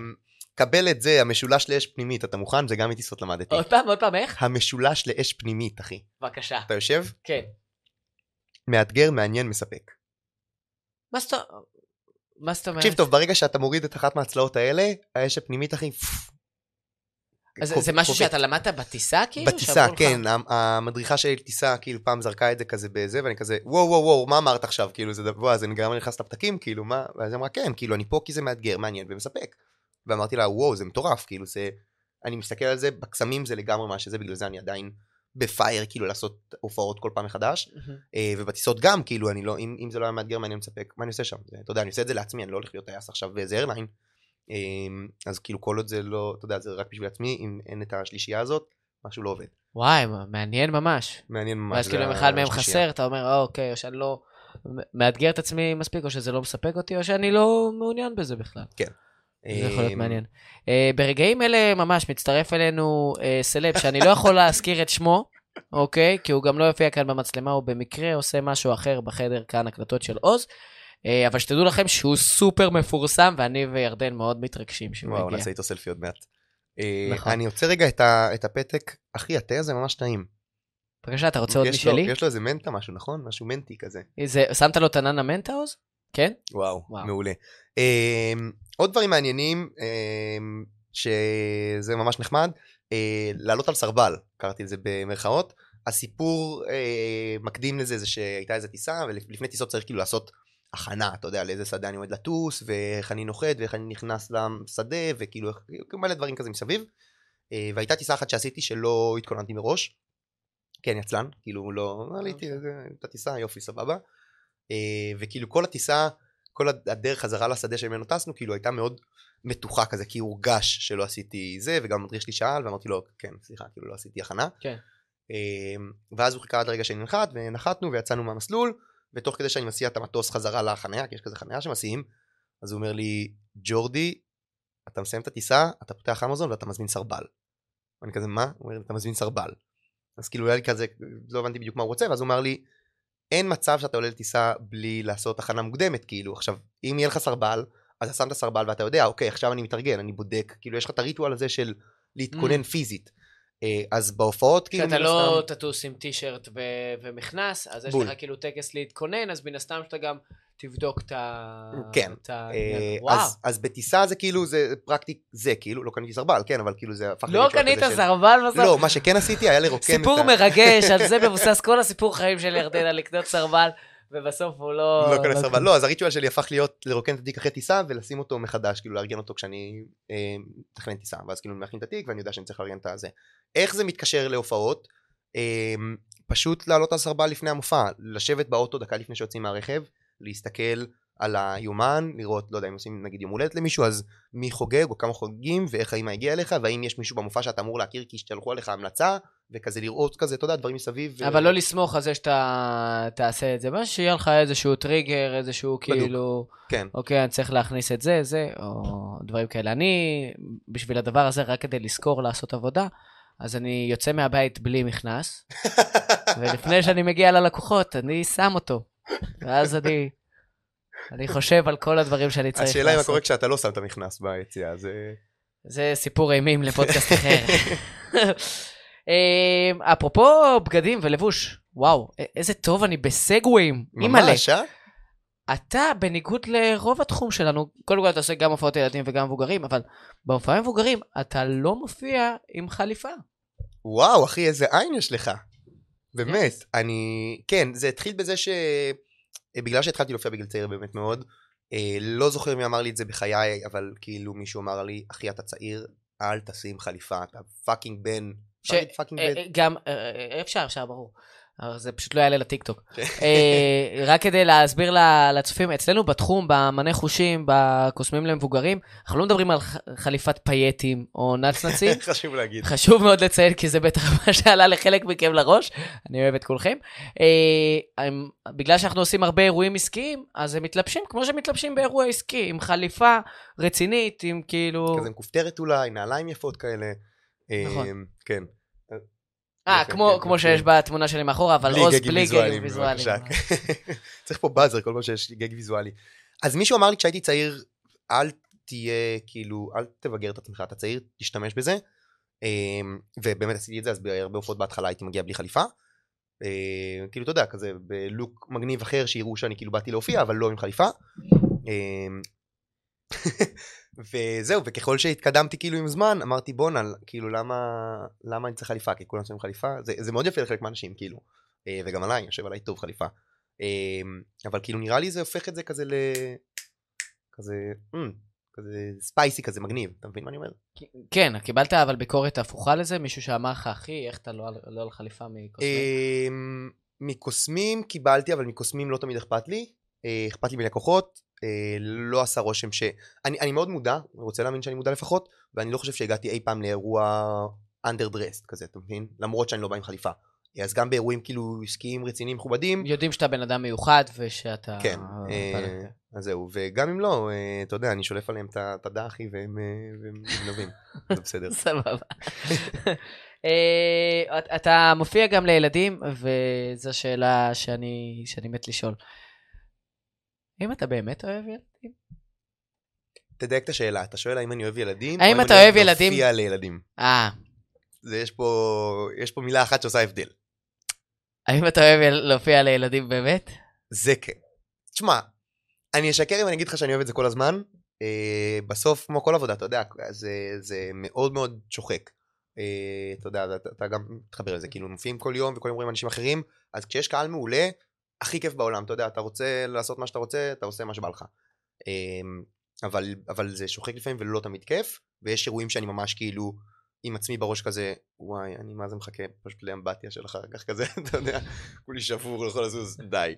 קבל את זה, המשולש לאש פנימית, אתה מוכן? זה גם מטיסות למדתי. עוד פעם, עוד פעם, איך? המשולש לאש פנימית, אחי. בבקשה. אתה יושב? כן. מאתגר, מעניין, מספק. מה זאת אומרת? תקשיב טוב, ברגע שאתה מוריד את אחת מהצלעות האלה, האש הפנימית, אחי, אז זה משהו. שאתה למדת בטיסה, כאילו? בטיסה? כן, המדריכה שלי לטיסה, כאילו פעם זרקה את זה כזה בזה, ואני כזה, וואו וואו וואו, מה אמרת עכשיו? כאילו, זה דבר, אז אני גם נכנס לפתקים, כאילו, מה? ואז היא אמרה, כן, כאילו, אני פה כי זה מאתגר, מעניין ומספק. ואמרתי לה, וואו, זה מטורף, כאילו, זה, אני מסתכל על זה, בקסמים זה לגמרי מה שזה, בגלל זה אני עדיין בפייר, כאילו, לעשות הופעות כל פעם מחדש. אה, ובטיסות גם, כאילו, אני לא, אם, אם זה לא היה מאתגר, מעניין מספק, מה אני עושה שם? זה, אתה יודע, אני עושה את זה לעצמי, אני לא הולך להיות טייס עכשיו באיזה איירליין. אה, אז כאילו, כל עוד זה לא, אתה יודע, זה רק בשביל עצמי, אם אין את השלישייה הזאת, משהו לא עובד. וואי, מעניין ממש. מעניין ממש. ואז כאילו אם אחד מהם. חסר, אתה אומר, "אה, אוקיי, או שאני לא מאתגר את עצמי מספיק, או שזה לא מספק אותי, או שאני לא מעוניין בזה בכלל. זה יכול להיות אה, מעניין. אה, ברגעים אלה ממש מצטרף אלינו אה, סלב שאני לא יכול להזכיר את שמו, אוקיי? כי הוא גם לא יופיע כאן במצלמה, הוא במקרה עושה משהו אחר בחדר כאן הקלטות של עוז. אה, אבל שתדעו לכם שהוא סופר מפורסם, ואני וירדן מאוד מתרגשים שהוא וואו, מגיע. נעשה איתו סלפי עוד מעט. נכון. אני עוצר רגע את ה- את הפתק. אחי, התה הזה ממש טעים. בבקשה, אתה רוצה עוד משלי? יש לו איזה מנטה משהו, נכון? משהו מנטי כזה. זה- שמת לו את הננה מנטה עוז? כן? וואו, וואו. מעולה. אה, עוד דברים מעניינים, אה, שזה ממש נחמד, אה, לעלות על סרבל, קראתי לזה במרכאות. הסיפור אה, מקדים לזה זה שהייתה איזה טיסה, ולפני טיסות צריך כאילו לעשות הכנה, אתה יודע, לאיזה שדה אני עומד לטוס, ואיך אני נוחת, ואיך אני נכנס לשדה, וכאילו, כאילו מלא דברים כזה מסביב. אה, והייתה טיסה אחת שעשיתי שלא התכוננתי מראש. כן, יצלן, כאילו לא, עליתי, זה- את הטיסה, יופי, סבבה. אה, וכאילו כל הטיסה, כל הדרך חזרה לשדה שממנו טסנו, כאילו הייתה מאוד מתוחה כזה, כי הורגש שלא עשיתי זה, וגם המדריך שלי שאל, ואמרתי לו, כן, סליחה, כאילו לא עשיתי הכנה. כן. אה, ואז הוא חיכה עד הרגע שנחת, ונחתנו ויצאנו מהמסלול, ותוך כדי שאני מסיע את המטוס חזרה לחניה, כי יש כזה חניה שמסיעים, אז הוא אומר לי, ג'ורדי, אתה מסיים את הטיסה, אתה פותח אמזון ואתה מזמין סרבל. ואני כזה, מה? הוא אומר, אתה מזמין סרבל. אז כאילו היה לי כזה, לא הבנתי בדיוק מה הוא רוצה, ואז הוא אמר לי, אין מצב שאתה עולה לטיסה בלי לעשות הכנה מוקדמת, כאילו, עכשיו, אם יהיה לך סרבל, אז אתה שם את הסרבל ואתה יודע, אוקיי, עכשיו אני מתארגן, אני בודק, כאילו, יש לך את הריטואל הזה של להתכונן Mm. פיזית. אה, אז בהופעות, כאילו, כשאתה לא הסתם- תטוס עם טישרט ו- ומכנס, אז יש בול. לך כאילו טקס להתכונן, אז מן הסתם שאתה גם תבדוק את ה... כן. את ה... אה, וואו. אז, אז בטיסה זה כאילו, זה פרקטי, זה כאילו, לא קניתי סרבל, כן, אבל כאילו זה הפך לא קנית סרבל בסוף? לא, מה שכן עשיתי היה לרוקן את ה... סיפור מרגש, על זה מבוסס כל הסיפור חיים של ירדנה, לקנות סרבל, ובסוף הוא לא... לא קונה סרבל, לא, אז הריטואל שלי הפך להיות לרוקן את התיק אחרי טיסה ולשים אותו מחדש, כאילו לארגן אותו כשאני אה, מתכנן טיסה, ואז כאילו אני מכין את התיק ואני יודע שאני צריך לארגן את הזה. איך זה מתקשר להופעות? אה, פשוט לעלות על סרבל לפני המופע, לשבת באוטו דקה לפני שיוצאים מהרכב, להסתכל על היומן, לראות, לא יודע, אם עושים נגיד יום הולדת למישהו, אז מי חוגג או כמה חוגגים, ואיך האמא הגיעה אליך, והאם יש מישהו במופע שאתה אמור להכיר כי השתלחו עליך המלצה, וכזה לראות כזה, אתה יודע, דברים מסביב. אבל לא לסמוך על זה שאתה תעשה את זה, מה שיהיה לך איזשהו טריגר, איזשהו כאילו, כן. אוקיי, אני צריך להכניס את זה, זה, או דברים כאלה. אני, בשביל הדבר הזה, רק כדי לזכור לעשות עבודה, אז אני יוצא מהבית בלי מכנס, ולפני שאני מגיע ללקוחות, אני שם אותו. ואז אני, אני חושב על כל הדברים שאני צריך לעשות. השאלה היא מה קורה כשאתה לא שם את המכנס ביציאה, זה... זה סיפור אימים לפודקאסט אחר. אמ, אפרופו בגדים ולבוש, וואו, איזה טוב אני בסגוויים, אימא'לה. ממש, אה? אתה, בניגוד לרוב התחום שלנו, קודם כל אתה עושה גם הופעות ילדים וגם מבוגרים, אבל בהופעה מבוגרים אתה לא מופיע עם חליפה. וואו, אחי, איזה עין יש לך. באמת, אני... כן, זה התחיל בזה ש... בגלל שהתחלתי להופיע בגיל צעיר באמת מאוד, אה, לא זוכר מי אמר לי את זה בחיי, אבל כאילו מישהו אמר לי, אחי, אתה צעיר, אל תשים חליפה, אתה fucking בן. ש- fucking אה, בן. אה, גם, אה, אה, אפשר, אפשר, ברור. אבל זה פשוט לא יעלה לטיקטוק. אה, רק כדי להסביר לצופים, אצלנו בתחום, באמני חושים, בקוסמים למבוגרים, אנחנו לא מדברים על חליפת פייטים או נצנצים. חשוב להגיד. חשוב מאוד לציין, כי זה בטח מה שעלה לחלק מכם לראש, אני אוהב את כולכם. אה, בגלל שאנחנו עושים הרבה אירועים עסקיים, אז הם מתלבשים כמו שמתלבשים באירוע עסקי, עם חליפה רצינית, עם כאילו... כזה מכופתרת אולי, נעליים יפות כאלה. אה, נכון. כן. אה, כמו, כן, כמו כן. שיש בתמונה שלי מאחורה, אבל עוז בלי גגים ויזואליים. בבקשה. צריך פה באזר כל פעם שיש גג ויזואלי. אז מישהו אמר לי כשהייתי צעיר, אל תהיה, כאילו, אל תבגר את עצמך, אתה צעיר, תשתמש בזה. אמ, ובאמת עשיתי את זה, אז בהרבה הופעות בהתחלה הייתי מגיע בלי חליפה. אה, כאילו, אתה יודע, כזה בלוק מגניב אחר, שיראו שאני כאילו באתי להופיע, אבל לא עם חליפה. וזהו, וככל שהתקדמתי כאילו עם זמן, אמרתי בואנה, כאילו למה, למה אני צריך חליפה? כי כולם שמים חליפה, זה, זה מאוד יפה לחלק מהאנשים, כאילו. אה, וגם עליי, יושב עליי טוב חליפה. אה, אבל כאילו נראה לי זה הופך את זה כזה ל... כזה, אמ, כזה ספייסי כזה מגניב, אתה מבין מה אני אומר? כן, קיבלת אבל ביקורת הפוכה לזה? מישהו שאמר לך, אחי, איך אתה לא על- לא על חליפה מקוסמים? אמ, מקוסמים קיבלתי, אבל מקוסמים לא תמיד אכפת לי. אה, אכפת לי מלקוחות, אה, לא עשה רושם ש... אני, אני מאוד מודע, רוצה להאמין שאני מודע לפחות, ואני לא חושב שהגעתי אי פעם לאירוע underdressed כזה, אתה מבין? למרות שאני לא בא עם חליפה. אז גם באירועים כאילו עסקיים רציניים מכובדים, יודעים שאתה בן אדם מיוחד ושאתה... כן, אה, אז זהו, וגם אם לא, אה, אתה יודע, אני שולף עליהם את הדחי והם אה, והם גנבים, זה בסדר. סבבה. את- אתה מופיע גם לילדים, וזו שאלה שאני שאני מת לשאול. האם אתה באמת אוהב ילדים? תדייק את השאלה, אתה שואל האם אני אוהב ילדים, האם או אתה אני אוהב ילדים? להופיע לילדים. אה, זה יש פה, יש פה מילה אחת שעושה הבדל. האם אתה אוהב להופיע לילדים באמת? זה כן. תשמע, אני אשקר אם אני אגיד לך שאני אוהב את זה כל הזמן. אה, בסוף, כמו כל עבודה, אתה יודע, זה, זה מאוד מאוד שוחק. אה, אתה יודע, אתה, אתה גם מתחבר לזה, כאילו מופיעים כל יום וכל יום רואים אנשים אחרים, אז כשיש קהל מעולה, הכי כיף בעולם, אתה יודע, אתה רוצה לעשות מה שאתה רוצה, אתה עושה מה שבא לך. אה, אבל, אבל זה שוחק לפעמים ולא תמיד כיף, ויש אירועים שאני ממש כאילו עם עצמי בראש כזה, וואי, אני מה זה מחכה פשוט לאמבטיה של אחר כך כזה, אתה יודע, כולי שבור, לא יכול לזוז, די.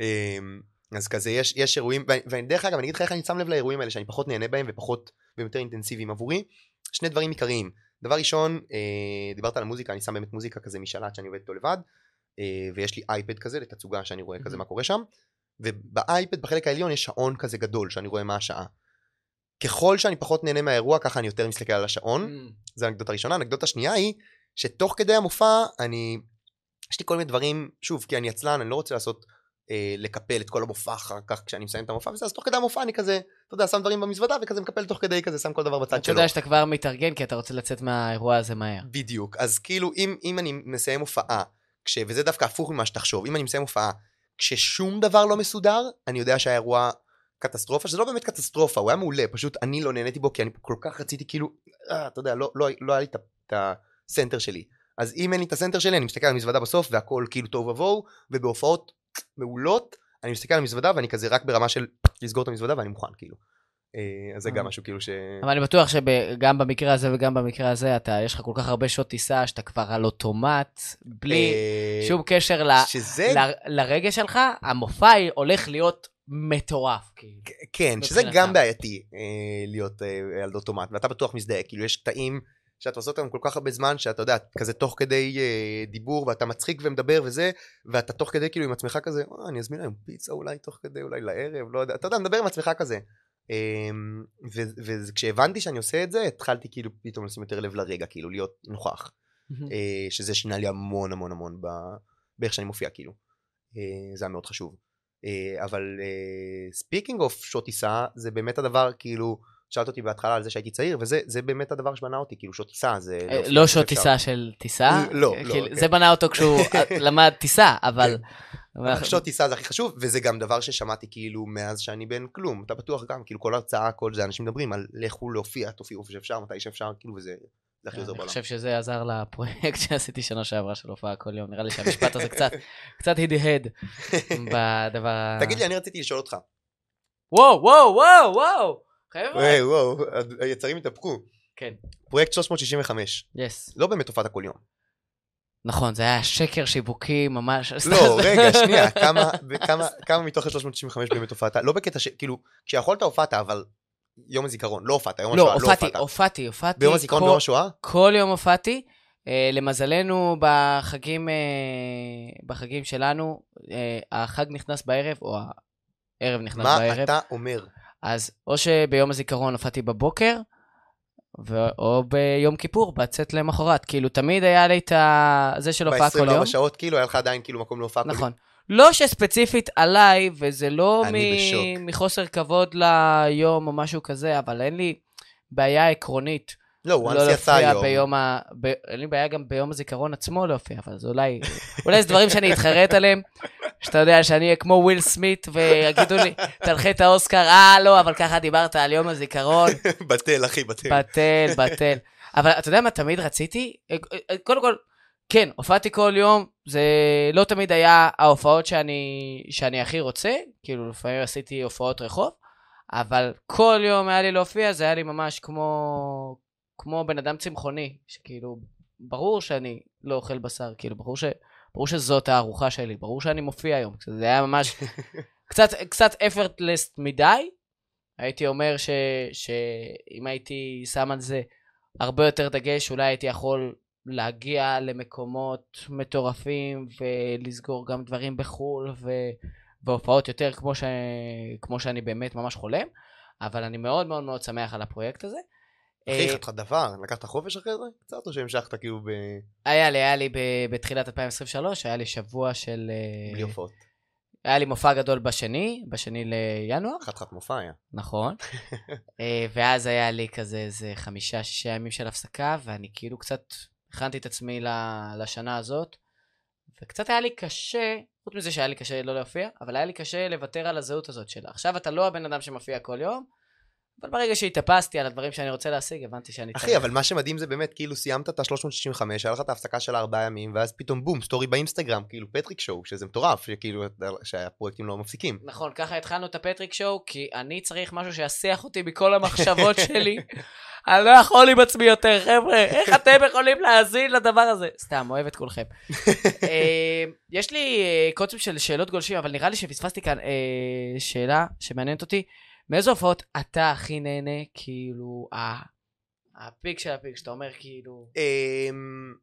אמ, אז כזה יש, יש אירועים, ואני- ואני דרך אגב, אני אגיד לך איך אני שם לב לאירועים האלה, שאני פחות נהנה בהם ופחות, והם יותר אינטנסיביים עבורי. שני דברים עיקריים. דבר ראשון, אה, דיברת על המוזיקה, אני שם באמת מוזיקה כזה משלט שאני עובד איתו לבד, ויש לי אייפד כזה לתצוגה שאני רואה כזה מה קורה שם, ובאייפד בחלק העליון יש שעון כזה גדול שאני רואה מה השעה. ככל שאני פחות נהנה מהאירוע, ככה אני יותר מסתכל על השעון. זו האנקדוטה הראשונה. האנקדוטה השנייה היא שתוך כדי המופע אני יש לי כל מיני דברים, שוב, כי אני עצלן, אני לא רוצה לעשות, אה, לקפל את כל המופע אחר כך כשאני מסיים את המופע, וזה, אז תוך כדי המופע אני כזה, אתה יודע, שם דברים במזוודה וכזה מקפל תוך כדי כזה, שם כל דבר בצד אתה שלו. יודע שאתה כבר מתארגן כי אתה רוצה לצאת מהאירוע הזה מהר. בדיוק. אז כאילו, אם, אם אני מסיים הופעה, כש, וזה דווקא הפוך ממה שתחשוב, אם אני מסיים הופעה כששום דבר לא מסודר, אני יודע שהאירוע קטסטרופה, שזה לא באמת קטסטרופה, הוא היה מעולה, פשוט אני לא נהניתי בו, כי אני כל כך רציתי כאילו, אה, אתה יודע, לא, לא, לא היה לי את הסנטר שלי. אז אם אין לי את הסנטר שלי, אני מסתכל על המזוודה בסוף, והכל כאילו טוב ובוהו, ובהופעות מעולות, אני מסתכל על המזוודה, ואני כזה רק ברמה של לסגור את המזוודה, ואני מוכן, כאילו. אה, אז זה גם משהו כאילו ש... אבל אני בטוח שגם במקרה הזה וגם במקרה הזה, אתה, יש לך כל כך הרבה שעות טיסה שאתה כבר על אוטומט, בלי אה, שום קשר ל, שזה ל, לרגש שלך, המופע הולך להיות מטורף. כאילו. כן, שזה. גם בעייתי אה, להיות אה, על אוטומט, ואתה בטוח מזדהה, כאילו יש קטעים שאתה עושה אותם כל כך הרבה זמן, שאתה יודע, כזה תוך כדי אה, דיבור, ואתה מצחיק ומדבר וזה, ואתה תוך כדי כאילו עם עצמך כזה, "אה, אני אזמין היום פיצה אולי תוך כדי, אולי לערב, לא יודע, אתה יודע, מדבר עם עצמך כזה. ו- וכשהבנתי שאני עושה את זה, התחלתי כאילו פתאום לשים יותר לב לרגע, כאילו להיות נוכח. אה, שזה שינה לי המון המון המון באיך שאני מופיע כאילו. אה, זה היה מאוד חשוב. אה, אבל speaking of שעות טיסה זה באמת הדבר כאילו שאלת אותי בהתחלה על זה שהייתי צעיר וזה זה באמת הדבר שבנה אותי כאילו שעות טיסה זה אה, לא שעות. טיסה של טיסה, לא, כאילו, לא, כן. זה בנה אותו כשהוא אה, למד טיסה, אבל... אבל שעות טיסה זה הכי חשוב וזה גם דבר ששמעתי כאילו מאז שאני בן כלום אתה בטוח גם כאילו כל הרצאה כל זה אנשים מדברים על לכו להופיע תופיעו איפה שאפשר מתי שאפשר כאילו וזה זה הכי עוזר אני בעולם. חושב שזה עזר לפרויקט שעשיתי שנה שעברה של הופעה כל יום, נראה לי שהמשפט הזה קצת, קצת הדהד בדבר... תגיד לי אני רציתי לשאול אותך וואו, וואו, וואו, וואו, חבר'ה. וואי וואו היצרים התהפכו כן, פרויקט 365 יס. לא באמת הופעת כל יום נכון, זה היה שקר שיווקי ממש. לא, רגע, שנייה, כמה, כמה, כמה מתוך ה-365 באמת הופעת? לא בקטע ש... כאילו, כשיכולת הופעת, אבל יום הזיכרון, לא הופעת, יום לא, השואה, לא הופעתי, הופעת. הופעתי, הופעתי. ביום הזיכרון ויום השואה? כל יום הופעתי. אה, למזלנו, בחגים, אה, בחגים שלנו, אה, החג נכנס בערב, או הערב נכנס מה בערב. אתה אומר? אז או שביום הזיכרון הופעתי בבוקר, ו- או ביום כיפור, בצאת למחרת. כאילו, תמיד היה לי את ה... זה של הופעה כל יום. ב-24 שעות, כאילו, היה לך עדיין כאילו מקום להופעה כל יום? נכון. לא שספציפית עליי, וזה לא מ- בשוק. מחוסר כבוד ליום או משהו כזה, אבל אין לי בעיה עקרונית לא, הוא לא יצא היום. ביום ה... ב... אין לי בעיה גם ביום הזיכרון עצמו להופיע, אבל זה אולי... אולי זה דברים שאני אתחרט עליהם, שאתה יודע שאני אהיה כמו וויל סמית ויגידו לי, תנחה את האוסקר, אה, לא, אבל ככה דיברת על יום הזיכרון, בטל, אחי, בטל. בטל, בטל. אבל אתה יודע מה תמיד רציתי? אה, אה, קודם כל, כן, הופעתי כל יום, זה לא תמיד היה ההופעות שאני, שאני הכי רוצה, כאילו לפעמים עשיתי הופעות רחוב, אבל כל יום היה לי להופיע, זה היה לי ממש כמו, כמו בן אדם צמחוני, שכאילו, ברור שאני לא אוכל בשר, כאילו, ברור, ש, ברור שזאת הארוחה שלי, ברור שאני מופיע היום, זה היה ממש קצת, קצת effortless מדי, הייתי אומר ש, שאם הייתי שם על זה הרבה יותר דגש, אולי הייתי יכול להגיע למקומות מטורפים ולסגור גם דברים בחו"ל ו... והופעות יותר כמו, ש... כמו שאני באמת ממש חולם, אבל אני מאוד מאוד מאוד שמח על הפרויקט הזה. אחי, אה, חתיכת דבר, לקחת חופש אחרי זה? קצת או שהמשכת כאילו ב... היה לי, היה לי בתחילת 2023, היה לי שבוע של... אה, בלי הופעות? היה לי מופע גדול בשני, בשני לינואר, חתיכת מופע היה. נכון. אה, ואז היה לי כזה איזה חמישה, שישה ימים של הפסקה, ואני כאילו קצת הכנתי את עצמי לשנה הזאת, וקצת היה לי קשה, חוץ מזה שהיה לי קשה לא להופיע, אבל היה לי קשה לוותר על הזהות הזאת שלה. עכשיו אתה לא הבן אדם שמופיע כל יום, אבל ברגע שהתאפסתי על הדברים שאני רוצה להשיג, הבנתי שאני אחי, אבל מה שמדהים זה באמת, כאילו סיימת את ה-365, היה לך את ההפסקה של ארבעה ימים, ואז פתאום בום, סטורי באינסטגרם, כאילו פטריק show, שזה מטורף, שכאילו, שהפרויקטים לא מפסיקים. נכון, ככה התחלנו את הפטריק show, כי אני צריך משהו שיסיח אותי מכל המחשבות שלי. אני לא יכול עם עצמי יותר, חבר'ה, איך אתם יכולים להאזין לדבר הזה? סתם, אוהב את כולכם. אה, יש לי אה, קוצים של שאלות גולשים, אבל נראה לי שפספסתי כאן אה, שאלה שמעניינת אותי. מאיזה הופעות אתה הכי נהנה, כאילו, ה- הפיק של הפיק, שאתה אומר כאילו... אמ,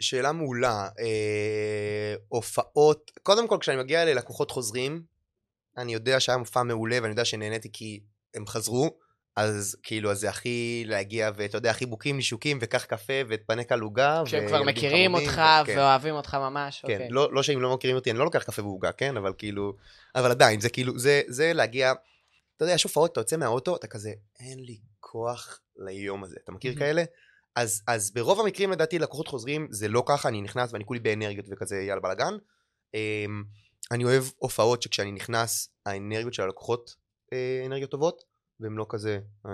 שאלה מעולה. אה, הופעות, קודם כל כשאני מגיע ללקוחות חוזרים, אני יודע שהיה מופע מעולה ואני יודע שנהניתי כי הם חזרו, אז כאילו, אז זה הכי להגיע, ואתה יודע, הכי בוקים נישוקים, וקח קפה, ותפנק על עוגה. כשהם כבר מכירים חמודים, אותך ו- כן. ואוהבים אותך ממש, כן, אוקיי. לא, לא שאם לא מכירים אותי, אני לא לוקח קפה ועוגה, כן? אבל כאילו, אבל עדיין, זה כאילו, זה, זה להגיע, אתה יודע, יש הופעות, אתה יוצא מהאוטו, אתה כזה, אין לי כוח ליום הזה. אתה מכיר Mhm. כאלה? אז, אז ברוב המקרים, לדעתי, לקוחות חוזרים, זה לא ככה, אני נכנס ואני כולי באנרגיות וכזה, יאללה בלאגן. אמ, אני אוהב הופעות שכשאני נכנס, האנרגיות של הלקוחות אה, אנרגיות טובות, והם לא כזה, אה,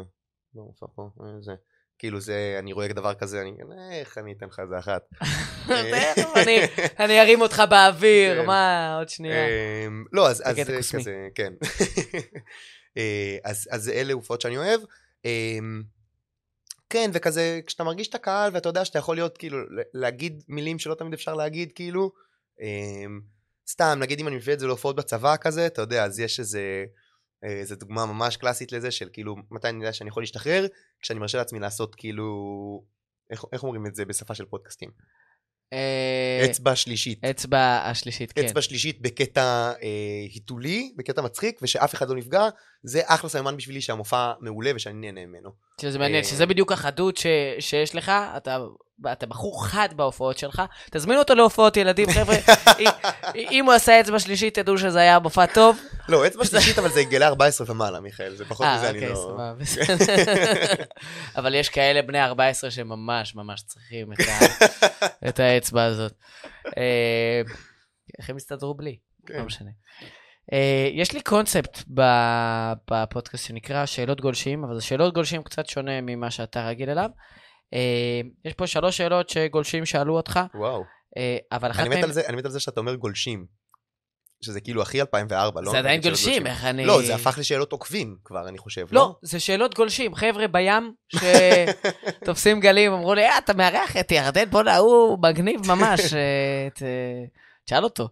לא, הופעה פה, אה, זה. כאילו זה, אני רואה דבר כזה, אני, "אה, איך אני אתן לך איזה אחת. אני- ארים אותך באוויר, כן. מה, עוד שנייה. אמ, לא, אז זה. כזה, כן. אה, אז אלה הופעות שאני אוהב. אמ, כן, וכזה, כשאתה מרגיש את הקהל ואתה יודע שאתה יכול להיות, כאילו, להגיד מילים שלא תמיד אפשר להגיד, כאילו, אמ, סתם, נגיד אם אני מביא את זה להופעות בצבא כזה, אתה יודע, אז יש איזה, אה, איזה דוגמה ממש קלאסית לזה, של כאילו, מתי אני יודע שאני יכול להשתחרר, כשאני מרשה לעצמי לעשות, כאילו, איך איך אומרים את זה בשפה של פודקאסטים? אה, אצבע שלישית. אצבע השלישית, כן. אצבע שלישית בקטע אה, היתולי, בקטע מצחיק, ושאף אחד לא נפגע, זה אחלה סממן בשבילי שהמופע מעולה ושאני נהנה ממנו. שזה מעניין, אה, שזה בדיוק החדות ש, שיש לך, אתה, אתה בחור חד בהופעות שלך, תזמין אותו להופעות ילדים, חבר'ה, אם- הוא עשה אצבע שלישית, תדעו שזה היה מופע טוב. לא, אצבע שלישית, אבל זה גילאי 14 ומעלה, מיכאל, זה פחות מזה אה, אני אוקיי, לא... סבבה, בסדר. אבל יש כאלה בני 14 שממש ממש צריכים את ה- את האצבע הזאת. אה, איך הם יסתדרו בלי? כן. לא משנה. אה, יש לי קונספט בפודקאסט שנקרא שאלות גולשים, אבל זה שאלות גולשים קצת שונה ממה שאתה רגיל אליו. אה, יש פה שלוש שאלות שגולשים שאלו אותך, וואו. אה, אבל אחת מהן... אני מת על זה שאתה אומר גולשים. שזה כאילו הכי 2004, לא? זה עדיין גולשים, איך אני... לא, זה הפך לשאלות עוקבים כבר, אני חושב, לא, זה שאלות גולשים. חבר'ה בים שתופסים גלים, אמרו לי, אה, אתה מארח את ירדן, בוא'נה, הוא מגניב ממש, תשאל אותו.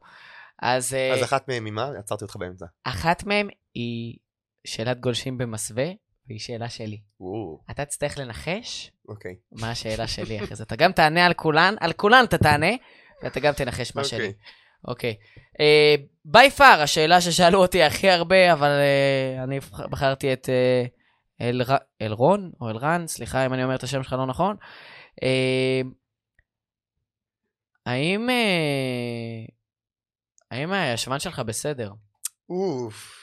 אז אה, אז אחת מהן ממה? עצרתי אותך באמצע. אחת מהן היא שאלת גולשים במסווה, והיא שאלה שלי. וואו, אתה תצטרך לנחש אוקיי. מה השאלה שלי אחרי זה. אתה גם תענה על כולן, על כולן אתה תענה, ואתה גם תנחש מה שלי. אוקיי. אוקיי. ביי פאר, השאלה ששאלו אותי הכי הרבה, אבל uh, אני בח- בחרתי את uh, אל, אלרון, או אלרן, סליחה אם אני אומר את השם שלך לא נכון. Uh, האם, אה, האם הישבן שלך בסדר? אוף.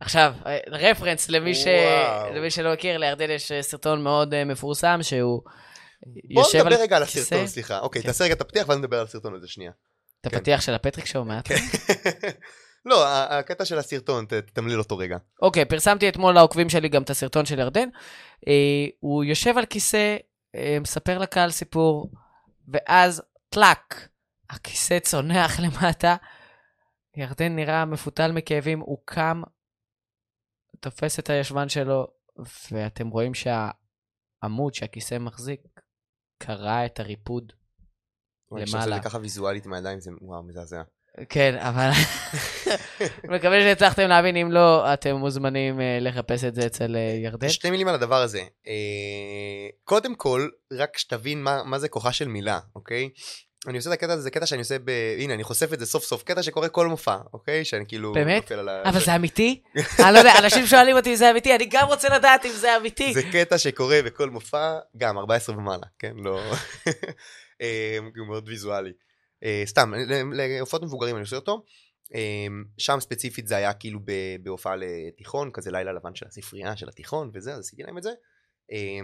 עכשיו, אה, רפרנס למי, ש... למי שלא מכיר, לירדן יש אה, סרטון מאוד אה, מפורסם שהוא בוא יושב על נדבר רגע על. הסרטון, סליחה. אוקיי, כן. תעשה רגע את הפתיח ואז נדבר על הסרטון הזה שנייה. את כן. הפתיח של הפטריק show מעט. לא, ה- הקטע של הסרטון, תמליל אותו רגע. אוקיי, פרסמתי אתמול לעוקבים שלי גם את הסרטון של ירדן. אה, הוא יושב על כיסא, אה, מספר לקהל סיפור, ואז טלאק, הכיסא צונח למטה. ירדן נראה מפותל מכאבים, הוא קם, תופס את הישבן שלו, ואתם רואים שהעמוד שהכיסא מחזיק קרע את הריפוד אני חושב שזה למעלה. ככה ויזואלית עם הידיים, זה וואו, מזעזע. כן, אבל מקווה שהצלחתם להבין, אם לא, אתם מוזמנים אה, לחפש את זה אצל אה, ירדן. שתי מילים על הדבר הזה. אה, קודם כל, רק שתבין מה, מה זה כוחה של מילה, אוקיי? אני עושה את הקטע הזה, זה קטע שאני עושה ב... הנה, אני חושף את זה סוף סוף, קטע שקורה כל מופע, אוקיי? שאני כאילו... באמת? ה... אבל זה אמיתי? אני לא יודע, אנשים שואלים אותי אם זה אמיתי, אני גם רוצה לדעת אם זה אמיתי. זה קטע שקורה בכל מופע, גם 14 ומעלה, כן? לא... אה, הוא מאוד ויזואלי. אה, סתם, להופעות מבוגרים אני עושה אותו. אה, שם ספציפית זה היה כאילו בהופעה לתיכון, כזה לילה לבן של הספרייה של התיכון וזה, אז עשיתי להם את זה. אה,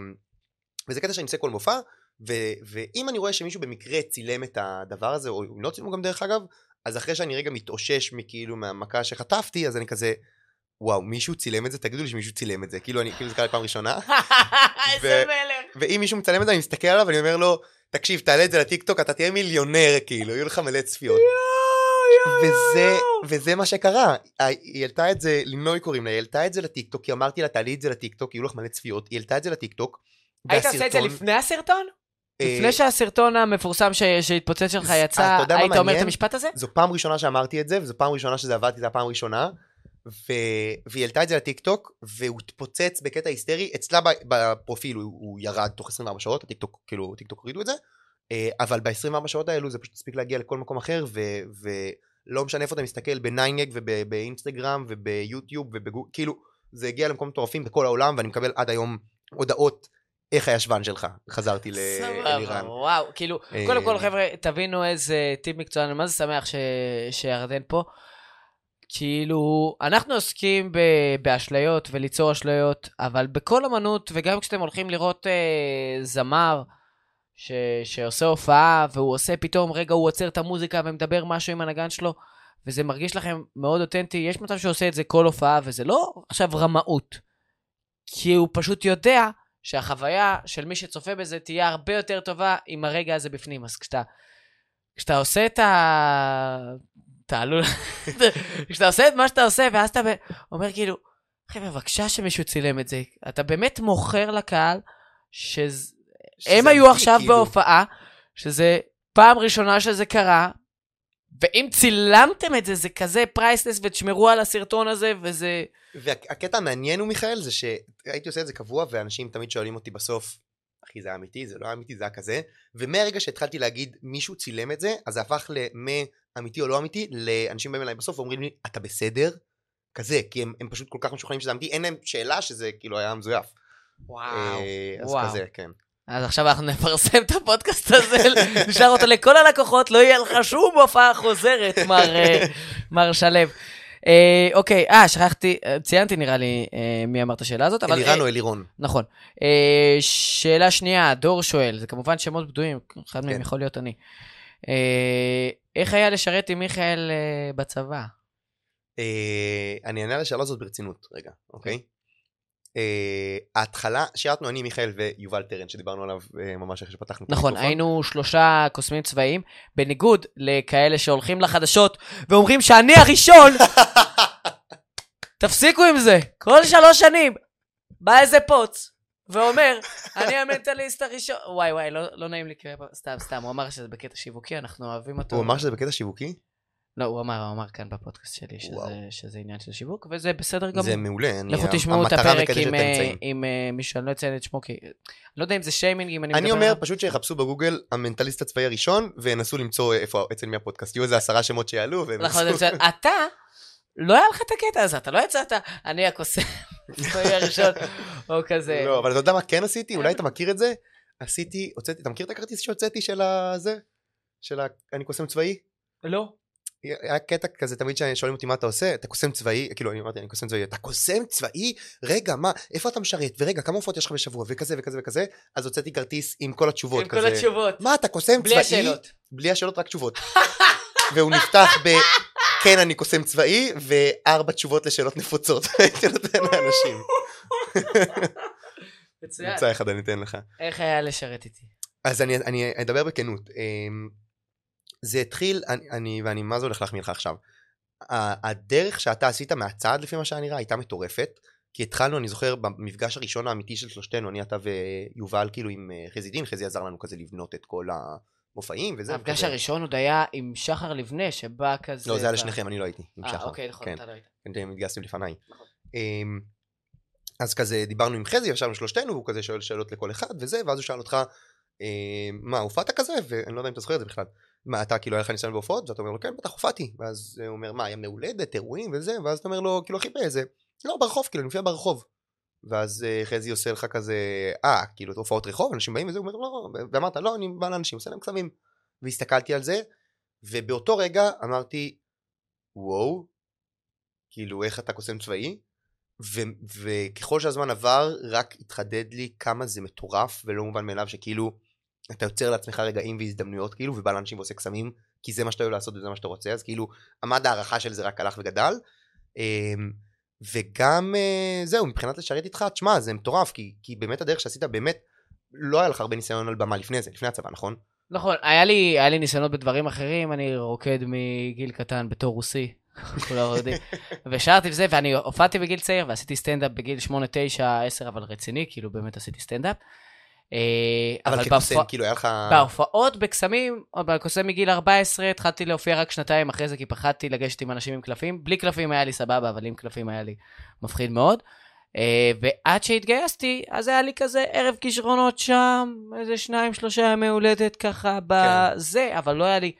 וזה קטע שאני עושה כל מופע, ו- ואם אני רואה שמישהו במקרה צילם את הדבר הזה, או אם לא צילמו גם דרך אגב, אז אחרי שאני רגע מתאושש מכאילו מהמכה שחטפתי, אז אני כזה, וואו, מישהו צילם את זה? תגידו לי שמישהו צילם את זה. כאילו, אני, כאילו זה קרה לי פעם ראשונה. איזה מלך. ואם מישהו מצלם את זה, אני מסתכל עליו ואני אומר לו, תקשיב, תעלה את זה לטיקטוק, אתה תהיה מיליונר, כאילו, יהיו לך מלא צפיות. וזה, וזה מה שקרה. היא העלתה את זה, לינוי קוראים לה, היא העלתה את זה לטיקטוק, כי אמרתי לה, תעלי את זה לטיקטוק, יהיו לך מלא צפיות. היא העלתה את זה לטיקטוק. היית עושה את זה לפני הסרטון? אה, לפני שהסרטון המפורסם שהתפוצץ שלך יצא, היית אומר את? המשפט הזה? זו פעם ראשונה שאמרתי את זה, וזו פעם ראשונה שזה עבדתי, זו הפעם הראשונה. ו... והיא העלתה את זה לטיקטוק, והוא התפוצץ בקטע היסטרי, אצלה בפרופיל הוא, הוא ירד תוך 24 שעות, הטיקטוק, כאילו, טיקטוק הורידו את זה, אה, אבל ב-24 שעות האלו זה פשוט הספיק להגיע לכל מקום אחר, ו... ולא משנה איפה אתה מסתכל, בניינג ובאינסטגרם וביוטיוב ובגוגל, כאילו, זה הגיע למקומות מטורפים בכל העולם, ואני מקבל עד היום הודעות איך הישבן שלך. חזרתי סבבה, לאלירן. וואו, כאילו, אה, קודם כל חבר'ה, תבינו איזה טיפ מקצוען, מה זה שמח ש- שירדן פה. כאילו, אנחנו עוסקים ב- באשליות וליצור אשליות, אבל בכל אמנות, וגם כשאתם הולכים לראות אה, זמר ש- שעושה הופעה, והוא עושה פתאום, רגע, הוא עוצר את המוזיקה ומדבר משהו עם הנגן שלו, וזה מרגיש לכם מאוד אותנטי, יש מצב שהוא עושה את זה כל הופעה, וזה לא עכשיו רמאות. כי הוא פשוט יודע שהחוויה של מי שצופה בזה תהיה הרבה יותר טובה אם הרגע הזה בפנים. אז כשאתה, כשאתה עושה את ה... אתה עלול... כשאתה עושה את מה שאתה עושה, ואז אתה אומר כאילו, חבר'ה, בבקשה שמישהו צילם את זה. אתה באמת מוכר לקהל שהם שזה היו עכשיו כאילו. בהופעה, שזה פעם ראשונה שזה קרה, ואם צילמתם את זה, זה כזה פרייסלס, ותשמרו על הסרטון הזה, וזה... והקטע המעניין הוא, מיכאל, זה שהייתי עושה את זה קבוע, ואנשים תמיד שואלים אותי בסוף, אחי, זה היה אמיתי? זה לא היה אמיתי, זה היה כזה. ומהרגע שהתחלתי להגיד, מישהו צילם את זה, אז זה הפך למאמיתי או לא אמיתי, לאנשים באים אליי בסוף ואומרים לי, אתה בסדר? כזה, כי הם, הם פשוט כל כך משוכנעים שזה אמיתי, אין להם שאלה שזה כאילו היה מזויף. וואו. אה, אז וואו. כזה, כן. אז עכשיו אנחנו נפרסם את הפודקאסט הזה, נשאר אותו לכל הלקוחות, לא יהיה לך שום הופעה חוזרת, מר, אה, מר שלו. אה, אוקיי, אה, שכחתי, אה, ציינתי נראה לי אה, מי אמר את השאלה הזאת, אבל... אלירן אה, או אלירון? נכון. אה, שאלה שנייה, דור שואל, זה כמובן שמות בדויים, אחד מהם כן. יכול להיות אני. אה, איך היה לשרת עם מיכאל אה, בצבא? אה, אני אענה על השאלה הזאת ברצינות, רגע, אוקיי? אה, ההתחלה, שירתנו אני, מיכאל ויובל טרן, שדיברנו עליו אה, ממש אחרי שפתחנו את נכון, המיקרופון. היינו שלושה קוסמים צבאיים, בניגוד לכאלה שהולכים לחדשות ואומרים שאני הראשון. תפסיקו עם זה. כל שלוש שנים בא איזה פוץ ואומר, אני המנטליסט הראשון. וואי וואי, לא, לא נעים לי, סתם, סתם, הוא אמר שזה בקטע שיווקי, אנחנו אוהבים אותו. הוא אמר שזה בקטע שיווקי? לא, הוא אמר, הוא אמר כאן בפודקאסט שלי שזה, וואו. שזה עניין של שיווק, וזה בסדר גמור. זה מעולה. אני- לכו תשמעו את הפרק עם, אה, האמצעים. עם אה, מישהו, אני לא אציין את שמו, כי... אני לא יודע אם זה שיימינג, אם אני אני מדבר אומר עליו. פשוט שיחפשו בגוגל המנטליסט הצבאי הראשון וינסו למצוא איפה אצל מי הפודקאסט יהיו איזה עשרה שמות שיעלו והם נכון, ינסו- אתה, לא היה לך את הקטע הזה, אתה לא יצאת, אני הקוסם, הצבאי הראשון, או כזה. לא אבל אתה יודע מה כן עשיתי אולי אתה מכיר את זה עשיתי הוצאתי אתה מכיר את הכרטיס שהוצאתי של הזה של ה- אני קוסם צבאי לא. היה קטע כזה תמיד ששואלים אותי מה אתה עושה אתה קוסם צבאי? כאילו אני אמרתי אני קוסם צבאי. אתה קוסם צבאי? רגע מה? איפה אתה משרת? ורגע כמה הופעות יש לך בשבוע? וכזה וכזה וכזה. אז הוצאתי כרטיס עם כל התשובות עם כל כזה. התשובות. מה אתה קוסם בלי צבאי? השאלות. בלי השאלות רק תשובות. והוא נפתח ב כן אני קוסם צבאי וארבע תשובות לשאלות נפוצות. הייתי נותן לאנשים. מצוין. נמצא אחד אני אתן לך. איך היה לשרת איתי? אז אני, אני אדבר בכנות. זה התחיל, אני, אני, ואני מה זה הולך להחמיא לך עכשיו. הדרך שאתה עשית מהצד, לפי מה שהיה נראה, הייתה מטורפת. כי התחלנו, אני זוכר, במפגש הראשון האמיתי של שלושתנו, אני, אתה ויובל, כאילו עם אה, חזי דין, חזי עזר לנו כזה לבנות את כל המופעים וזה. המפגש וכזה. הראשון עוד היה עם שחר לבנה, שבא כזה... לא, זה היה לשניכם, אני לא הייתי, עם אה, שחר. אוקיי, נכון, כן, אתה לא היית. אתם התגייסתם לפניי. נכון. אמ, אז כזה דיברנו עם חזי, ישבנו שלושתנו, והוא כזה שואל שאלות לכל אחד וזה, ואז הוא שאל אותך, אמ, מה, הופעת כזה? ואני לא יודע אם אתה זוכר את זה בכלל. מה, אתה כאילו היה לך ניסיון בהופעות? ואתה אומר לו, כן, בטח הופעתי. ואז הוא אומר, מה, ימי הולדת, אירועים וזה? ואז אתה אומר לו, כאילו, אחי, באיזה? לא, ברחוב, כאילו, אני מופיע ברחוב. ואז אה, חזי עושה לך כזה, אה, כאילו, הופעות רחוב, אנשים באים וזה, הוא אומר, לא, ואמרת, לא, אני בא לאנשים, עושה להם קסמים. והסתכלתי על זה, ובאותו רגע אמרתי, וואו, כאילו, איך אתה קוסם צבאי? ו- וככל שהזמן עבר, רק התחדד לי כמה זה מטורף ולא מובן מאליו שכאילו, אתה יוצר לעצמך רגעים והזדמנויות כאילו, ובא לאנשים ועושה קסמים, כי זה מה שאתה אוהב לעשות וזה מה שאתה רוצה, אז כאילו, עמד ההערכה של זה רק הלך וגדל. אמ, וגם אה, זהו, מבחינת לשרת איתך, תשמע, זה מטורף, כי, כי באמת הדרך שעשית, באמת, לא היה לך הרבה ניסיון על במה לפני זה, לפני הצבא, נכון? נכון, היה לי, היה לי ניסיונות בדברים אחרים, אני רוקד מגיל קטן בתור רוסי, ושרתי וזה, ואני הופעתי בגיל צעיר ועשיתי סטנדאפ בגיל 8, 9, 10, אבל רציני, כאילו באמת עשיתי סטנדאפ. אה, אבל כקוסם, כאילו, היה לך... בהופעות בקסמים, בקוסם מגיל 14, התחלתי להופיע רק שנתיים אחרי זה, כי פחדתי לגשת עם אנשים עם קלפים. בלי קלפים היה לי סבבה, אבל עם קלפים היה לי מפחיד מאוד. אה, ועד שהתגייסתי, אז היה לי כזה ערב כישרונות שם, איזה שניים, שלושה ימי הולדת ככה בזה, אבל לא היה לי,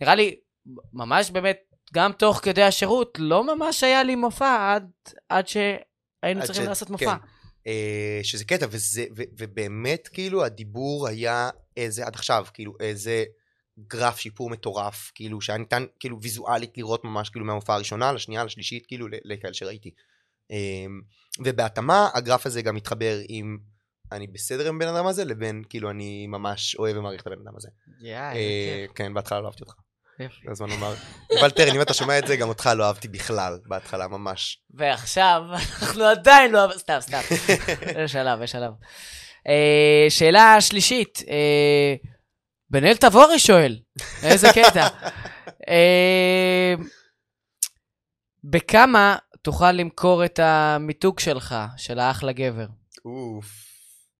נראה לי, ממש באמת, גם תוך כדי השירות, לא ממש היה לי מופע עד, עד ש... היינו עד צריכים ש- לעשות כן. מופע. אה, שזה קטע, וזה, ו, ובאמת, כאילו, הדיבור היה איזה, עד עכשיו, כאילו, איזה גרף שיפור מטורף, כאילו, שהיה ניתן, כאילו, ויזואלית לראות ממש, כאילו, מהמופע הראשונה, לשנייה, לשלישית, כאילו, לכאלה שראיתי. אה, ובהתאמה, הגרף הזה גם מתחבר עם אני בסדר עם בן אדם הזה, לבין, כאילו, אני ממש אוהב ומעריך את הבן אדם הזה. יאי, אה, כן, בהתחלה לא אהבתי אותך. הזמן לומר. יובל טרן, אם אתה שומע את זה, גם אותך לא אהבתי בכלל, בהתחלה, ממש. ועכשיו, אנחנו עדיין לא... סתם, סתם. יש שלב, יש שלב. אה, שאלה שלישית, אה, בן-אל תבורי שואל, איזה קטע. אה, בכמה תוכל למכור את המיתוג שלך, של האח לגבר? אוף.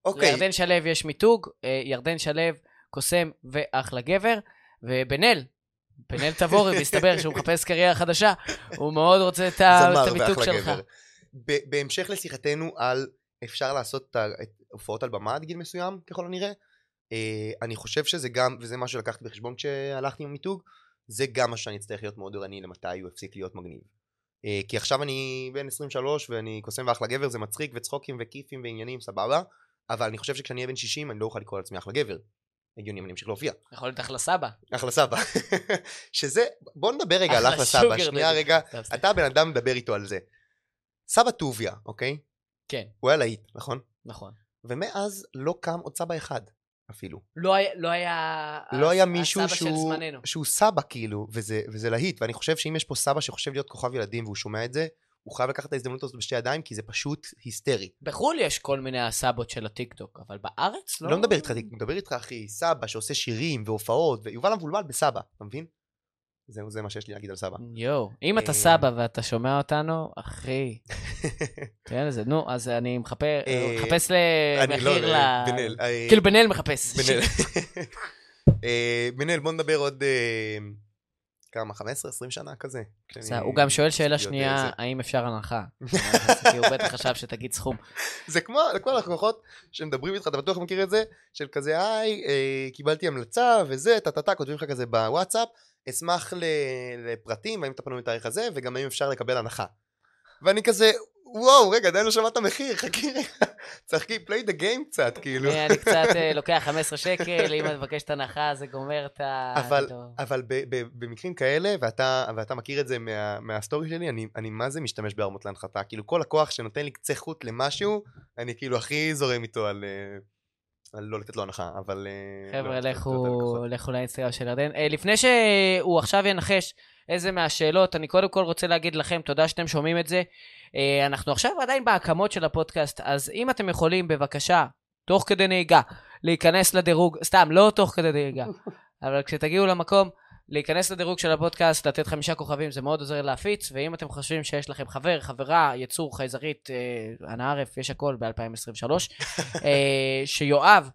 אוקיי. לירדן שלו יש מיתוג, ירדן שלו, קוסם ואח לגבר, ובן-אל, בן-אל תבורי, מסתבר שהוא מחפש קריירה חדשה, הוא מאוד רוצה את המיתוג שלך. בהמשך לשיחתנו על אפשר לעשות את הופעות על במה עד גיל מסוים, ככל הנראה, אה, אני חושב שזה גם, וזה מה שלקחתי בחשבון כשהלכתי עם המיתוג, זה גם מה שאני אצטרך להיות מאוד ערני למתי הוא יפסיק להיות מגניב. אה, כי עכשיו אני בן 23 ואני קוסם ואחלה גבר, זה מצחיק וצחוקים וכיפים ועניינים, סבבה, אבל אני חושב שכשאני אהיה בן 60 אני לא אוכל לקרוא לעצמי אחלה גבר. הגיוני אני אמשיך להופיע. יכול להיות אחלה סבא. אחלה סבא. שזה, בוא נדבר רגע על אחלה סבא, שנייה. רגע. אתה הבן אדם מדבר איתו על זה. סבא טוביה, אוקיי? כן, הוא היה להיט, נכון? נכון. ומאז לא קם עוד סבא אחד, אפילו. לא היה, לא היה... לא היה מישהו שהוא, סבא, כאילו, וזה, וזה להיט. ואני חושב שאם יש פה סבא שחושב להיות כוכב ילדים והוא שומע את זה, הוא חייב לקחת את ההזדמנות הזאת בשתי ידיים, כי זה פשוט היסטרי. בחו"ל יש כל מיני הסבות של הטיקטוק, אבל בארץ לא... לא מדבר איתך, אני מדבר איתך, אחי, סבא שעושה שירים והופעות, ויובל המבולבל בסבא, אתה מבין? זהו, זה מה שיש לי להגיד על סבא. יואו, אם אתה אה, סבא ואתה שומע אותנו, אחי, תראה לזה, נו, אז אני מחפש, אה, מחפש לא, למחיר ל... בן-אל. אה, כאילו בן-אל מחפש. בן-אל, בוא נדבר עוד כמה, 15-20 שנה כזה. הוא גם שואל שאלה שנייה. האם אפשר הנחה? כי הוא בטח חשב שתגיד סכום. זה כמו, זה כמו לקוחות שמדברים איתך, אתה בטוח מכיר את זה, של כזה, היי, אה, קיבלתי המלצה וזה, טה-טה-טה, כותבים לך כזה בוואטסאפ, אשמח לפרטים, האם אתה פנוי בתאריך הזה, וגם האם אפשר לקבל הנחה. ואני כזה, וואו, רגע, עדיין לא שמעת מחיר, חכי רגע, צחקי, play the game קצת, כאילו. אני קצת אה, לוקח 15 שקל, אם את מבקשת הנחה זה גומר את ה... אבל. אבל ב, ב, במקרים כאלה, ואתה, ואתה מכיר את זה מה, מהסטורי שלי, אני, אני מה זה משתמש בערמות להנחתה. כאילו כל לקוח שנותן לי קצה חוט למשהו, אני כאילו הכי זורם איתו על, אה, על לא לתת לו הנחה, אבל... אה, חבר'ה, לא, לכו. לכו לאינסטגרם של ירדן. אה, לפני שהוא עכשיו ינחש איזה מהשאלות, אני קודם כל רוצה להגיד לכם תודה שאתם שומעים את זה. אה, אנחנו עכשיו עדיין בהקמות של הפודקאסט, אז אם אתם יכולים, בבקשה, תוך כדי נהיגה, להיכנס לדירוג, סתם, לא תוך כדי נהיגה, אבל כשתגיעו למקום, להיכנס לדירוג של הפודקאסט, לתת חמישה כוכבים, זה מאוד עוזר להפיץ, ואם אתם חושבים שיש לכם חבר, חברה, יצור, חייזרית, אה, אנא ערף, יש הכל ב-2023, אה, שיואב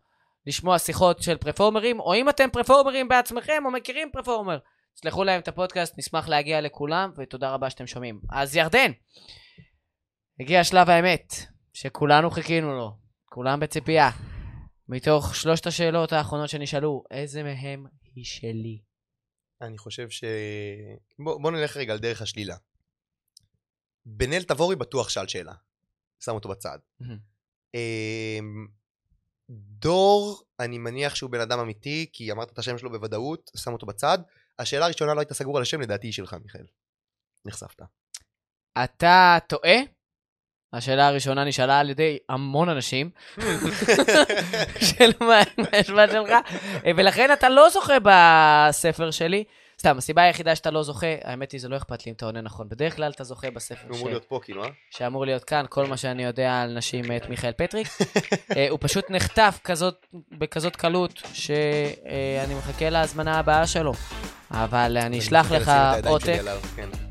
לשמוע שיחות של פרפורמרים, או אם אתם פרפורמרים בעצמכם או מכירים פרפורמר, תסלחו להם את הפודקאסט, נשמח להגיע לכולם, ותודה רבה שאתם שומעים. אז ירדן, הגיע שלב האמת, שכולנו חיכינו לו, כולם בציפייה. מתוך שלושת השאלות האחרונות שנשאלו, איזה מהם היא שלי? אני חושב ש... בוא, בוא נלך רגע על דרך השלילה. בן-אל תבורי בטוח שאל שאלה. שם אותו בצד. אמ, דור, אני מניח שהוא בן אדם אמיתי, כי אמרת את השם שלו בוודאות, שם אותו בצד. השאלה הראשונה לא הייתה סגור על השם, לדעתי היא שלך, מיכאל. נחשפת. אתה טועה? השאלה הראשונה נשאלה על ידי המון אנשים, של מה מה השוואה שלך, אה, ולכן אתה לא זוכה בספר שלי. סתם, הסיבה היחידה שאתה לא זוכה, האמת היא, זה לא אכפת לי אם אתה עונה נכון. בדרך כלל אתה זוכה בספר ש... אמור להיות פה, כאילו, אה? שאמור להיות כאן, כל מה שאני יודע על נשים מאת מיכאל פטריק. אה, הוא פשוט נחטף כזאת, בכזאת קלות, שאני מחכה להזמנה הבאה שלו. אבל אני אשלח לך עותק.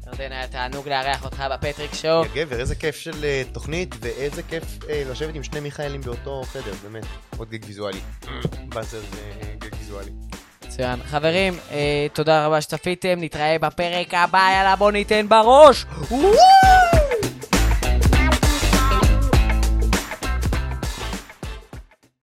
כן. ירדן, היה תענוג לארח אותך בפטריק שואו. יא גבר, איזה כיף של אה, תוכנית, ואיזה כיף אה, לשבת עם שני מיכאלים באותו חדר, באמת. עוד גג ויזואלי. באזר וגג ויזואלי. מצוין. חברים, אה, תודה רבה שצפיתם, נתראה בפרק הבא, יאללה בוא ניתן בראש! וואו!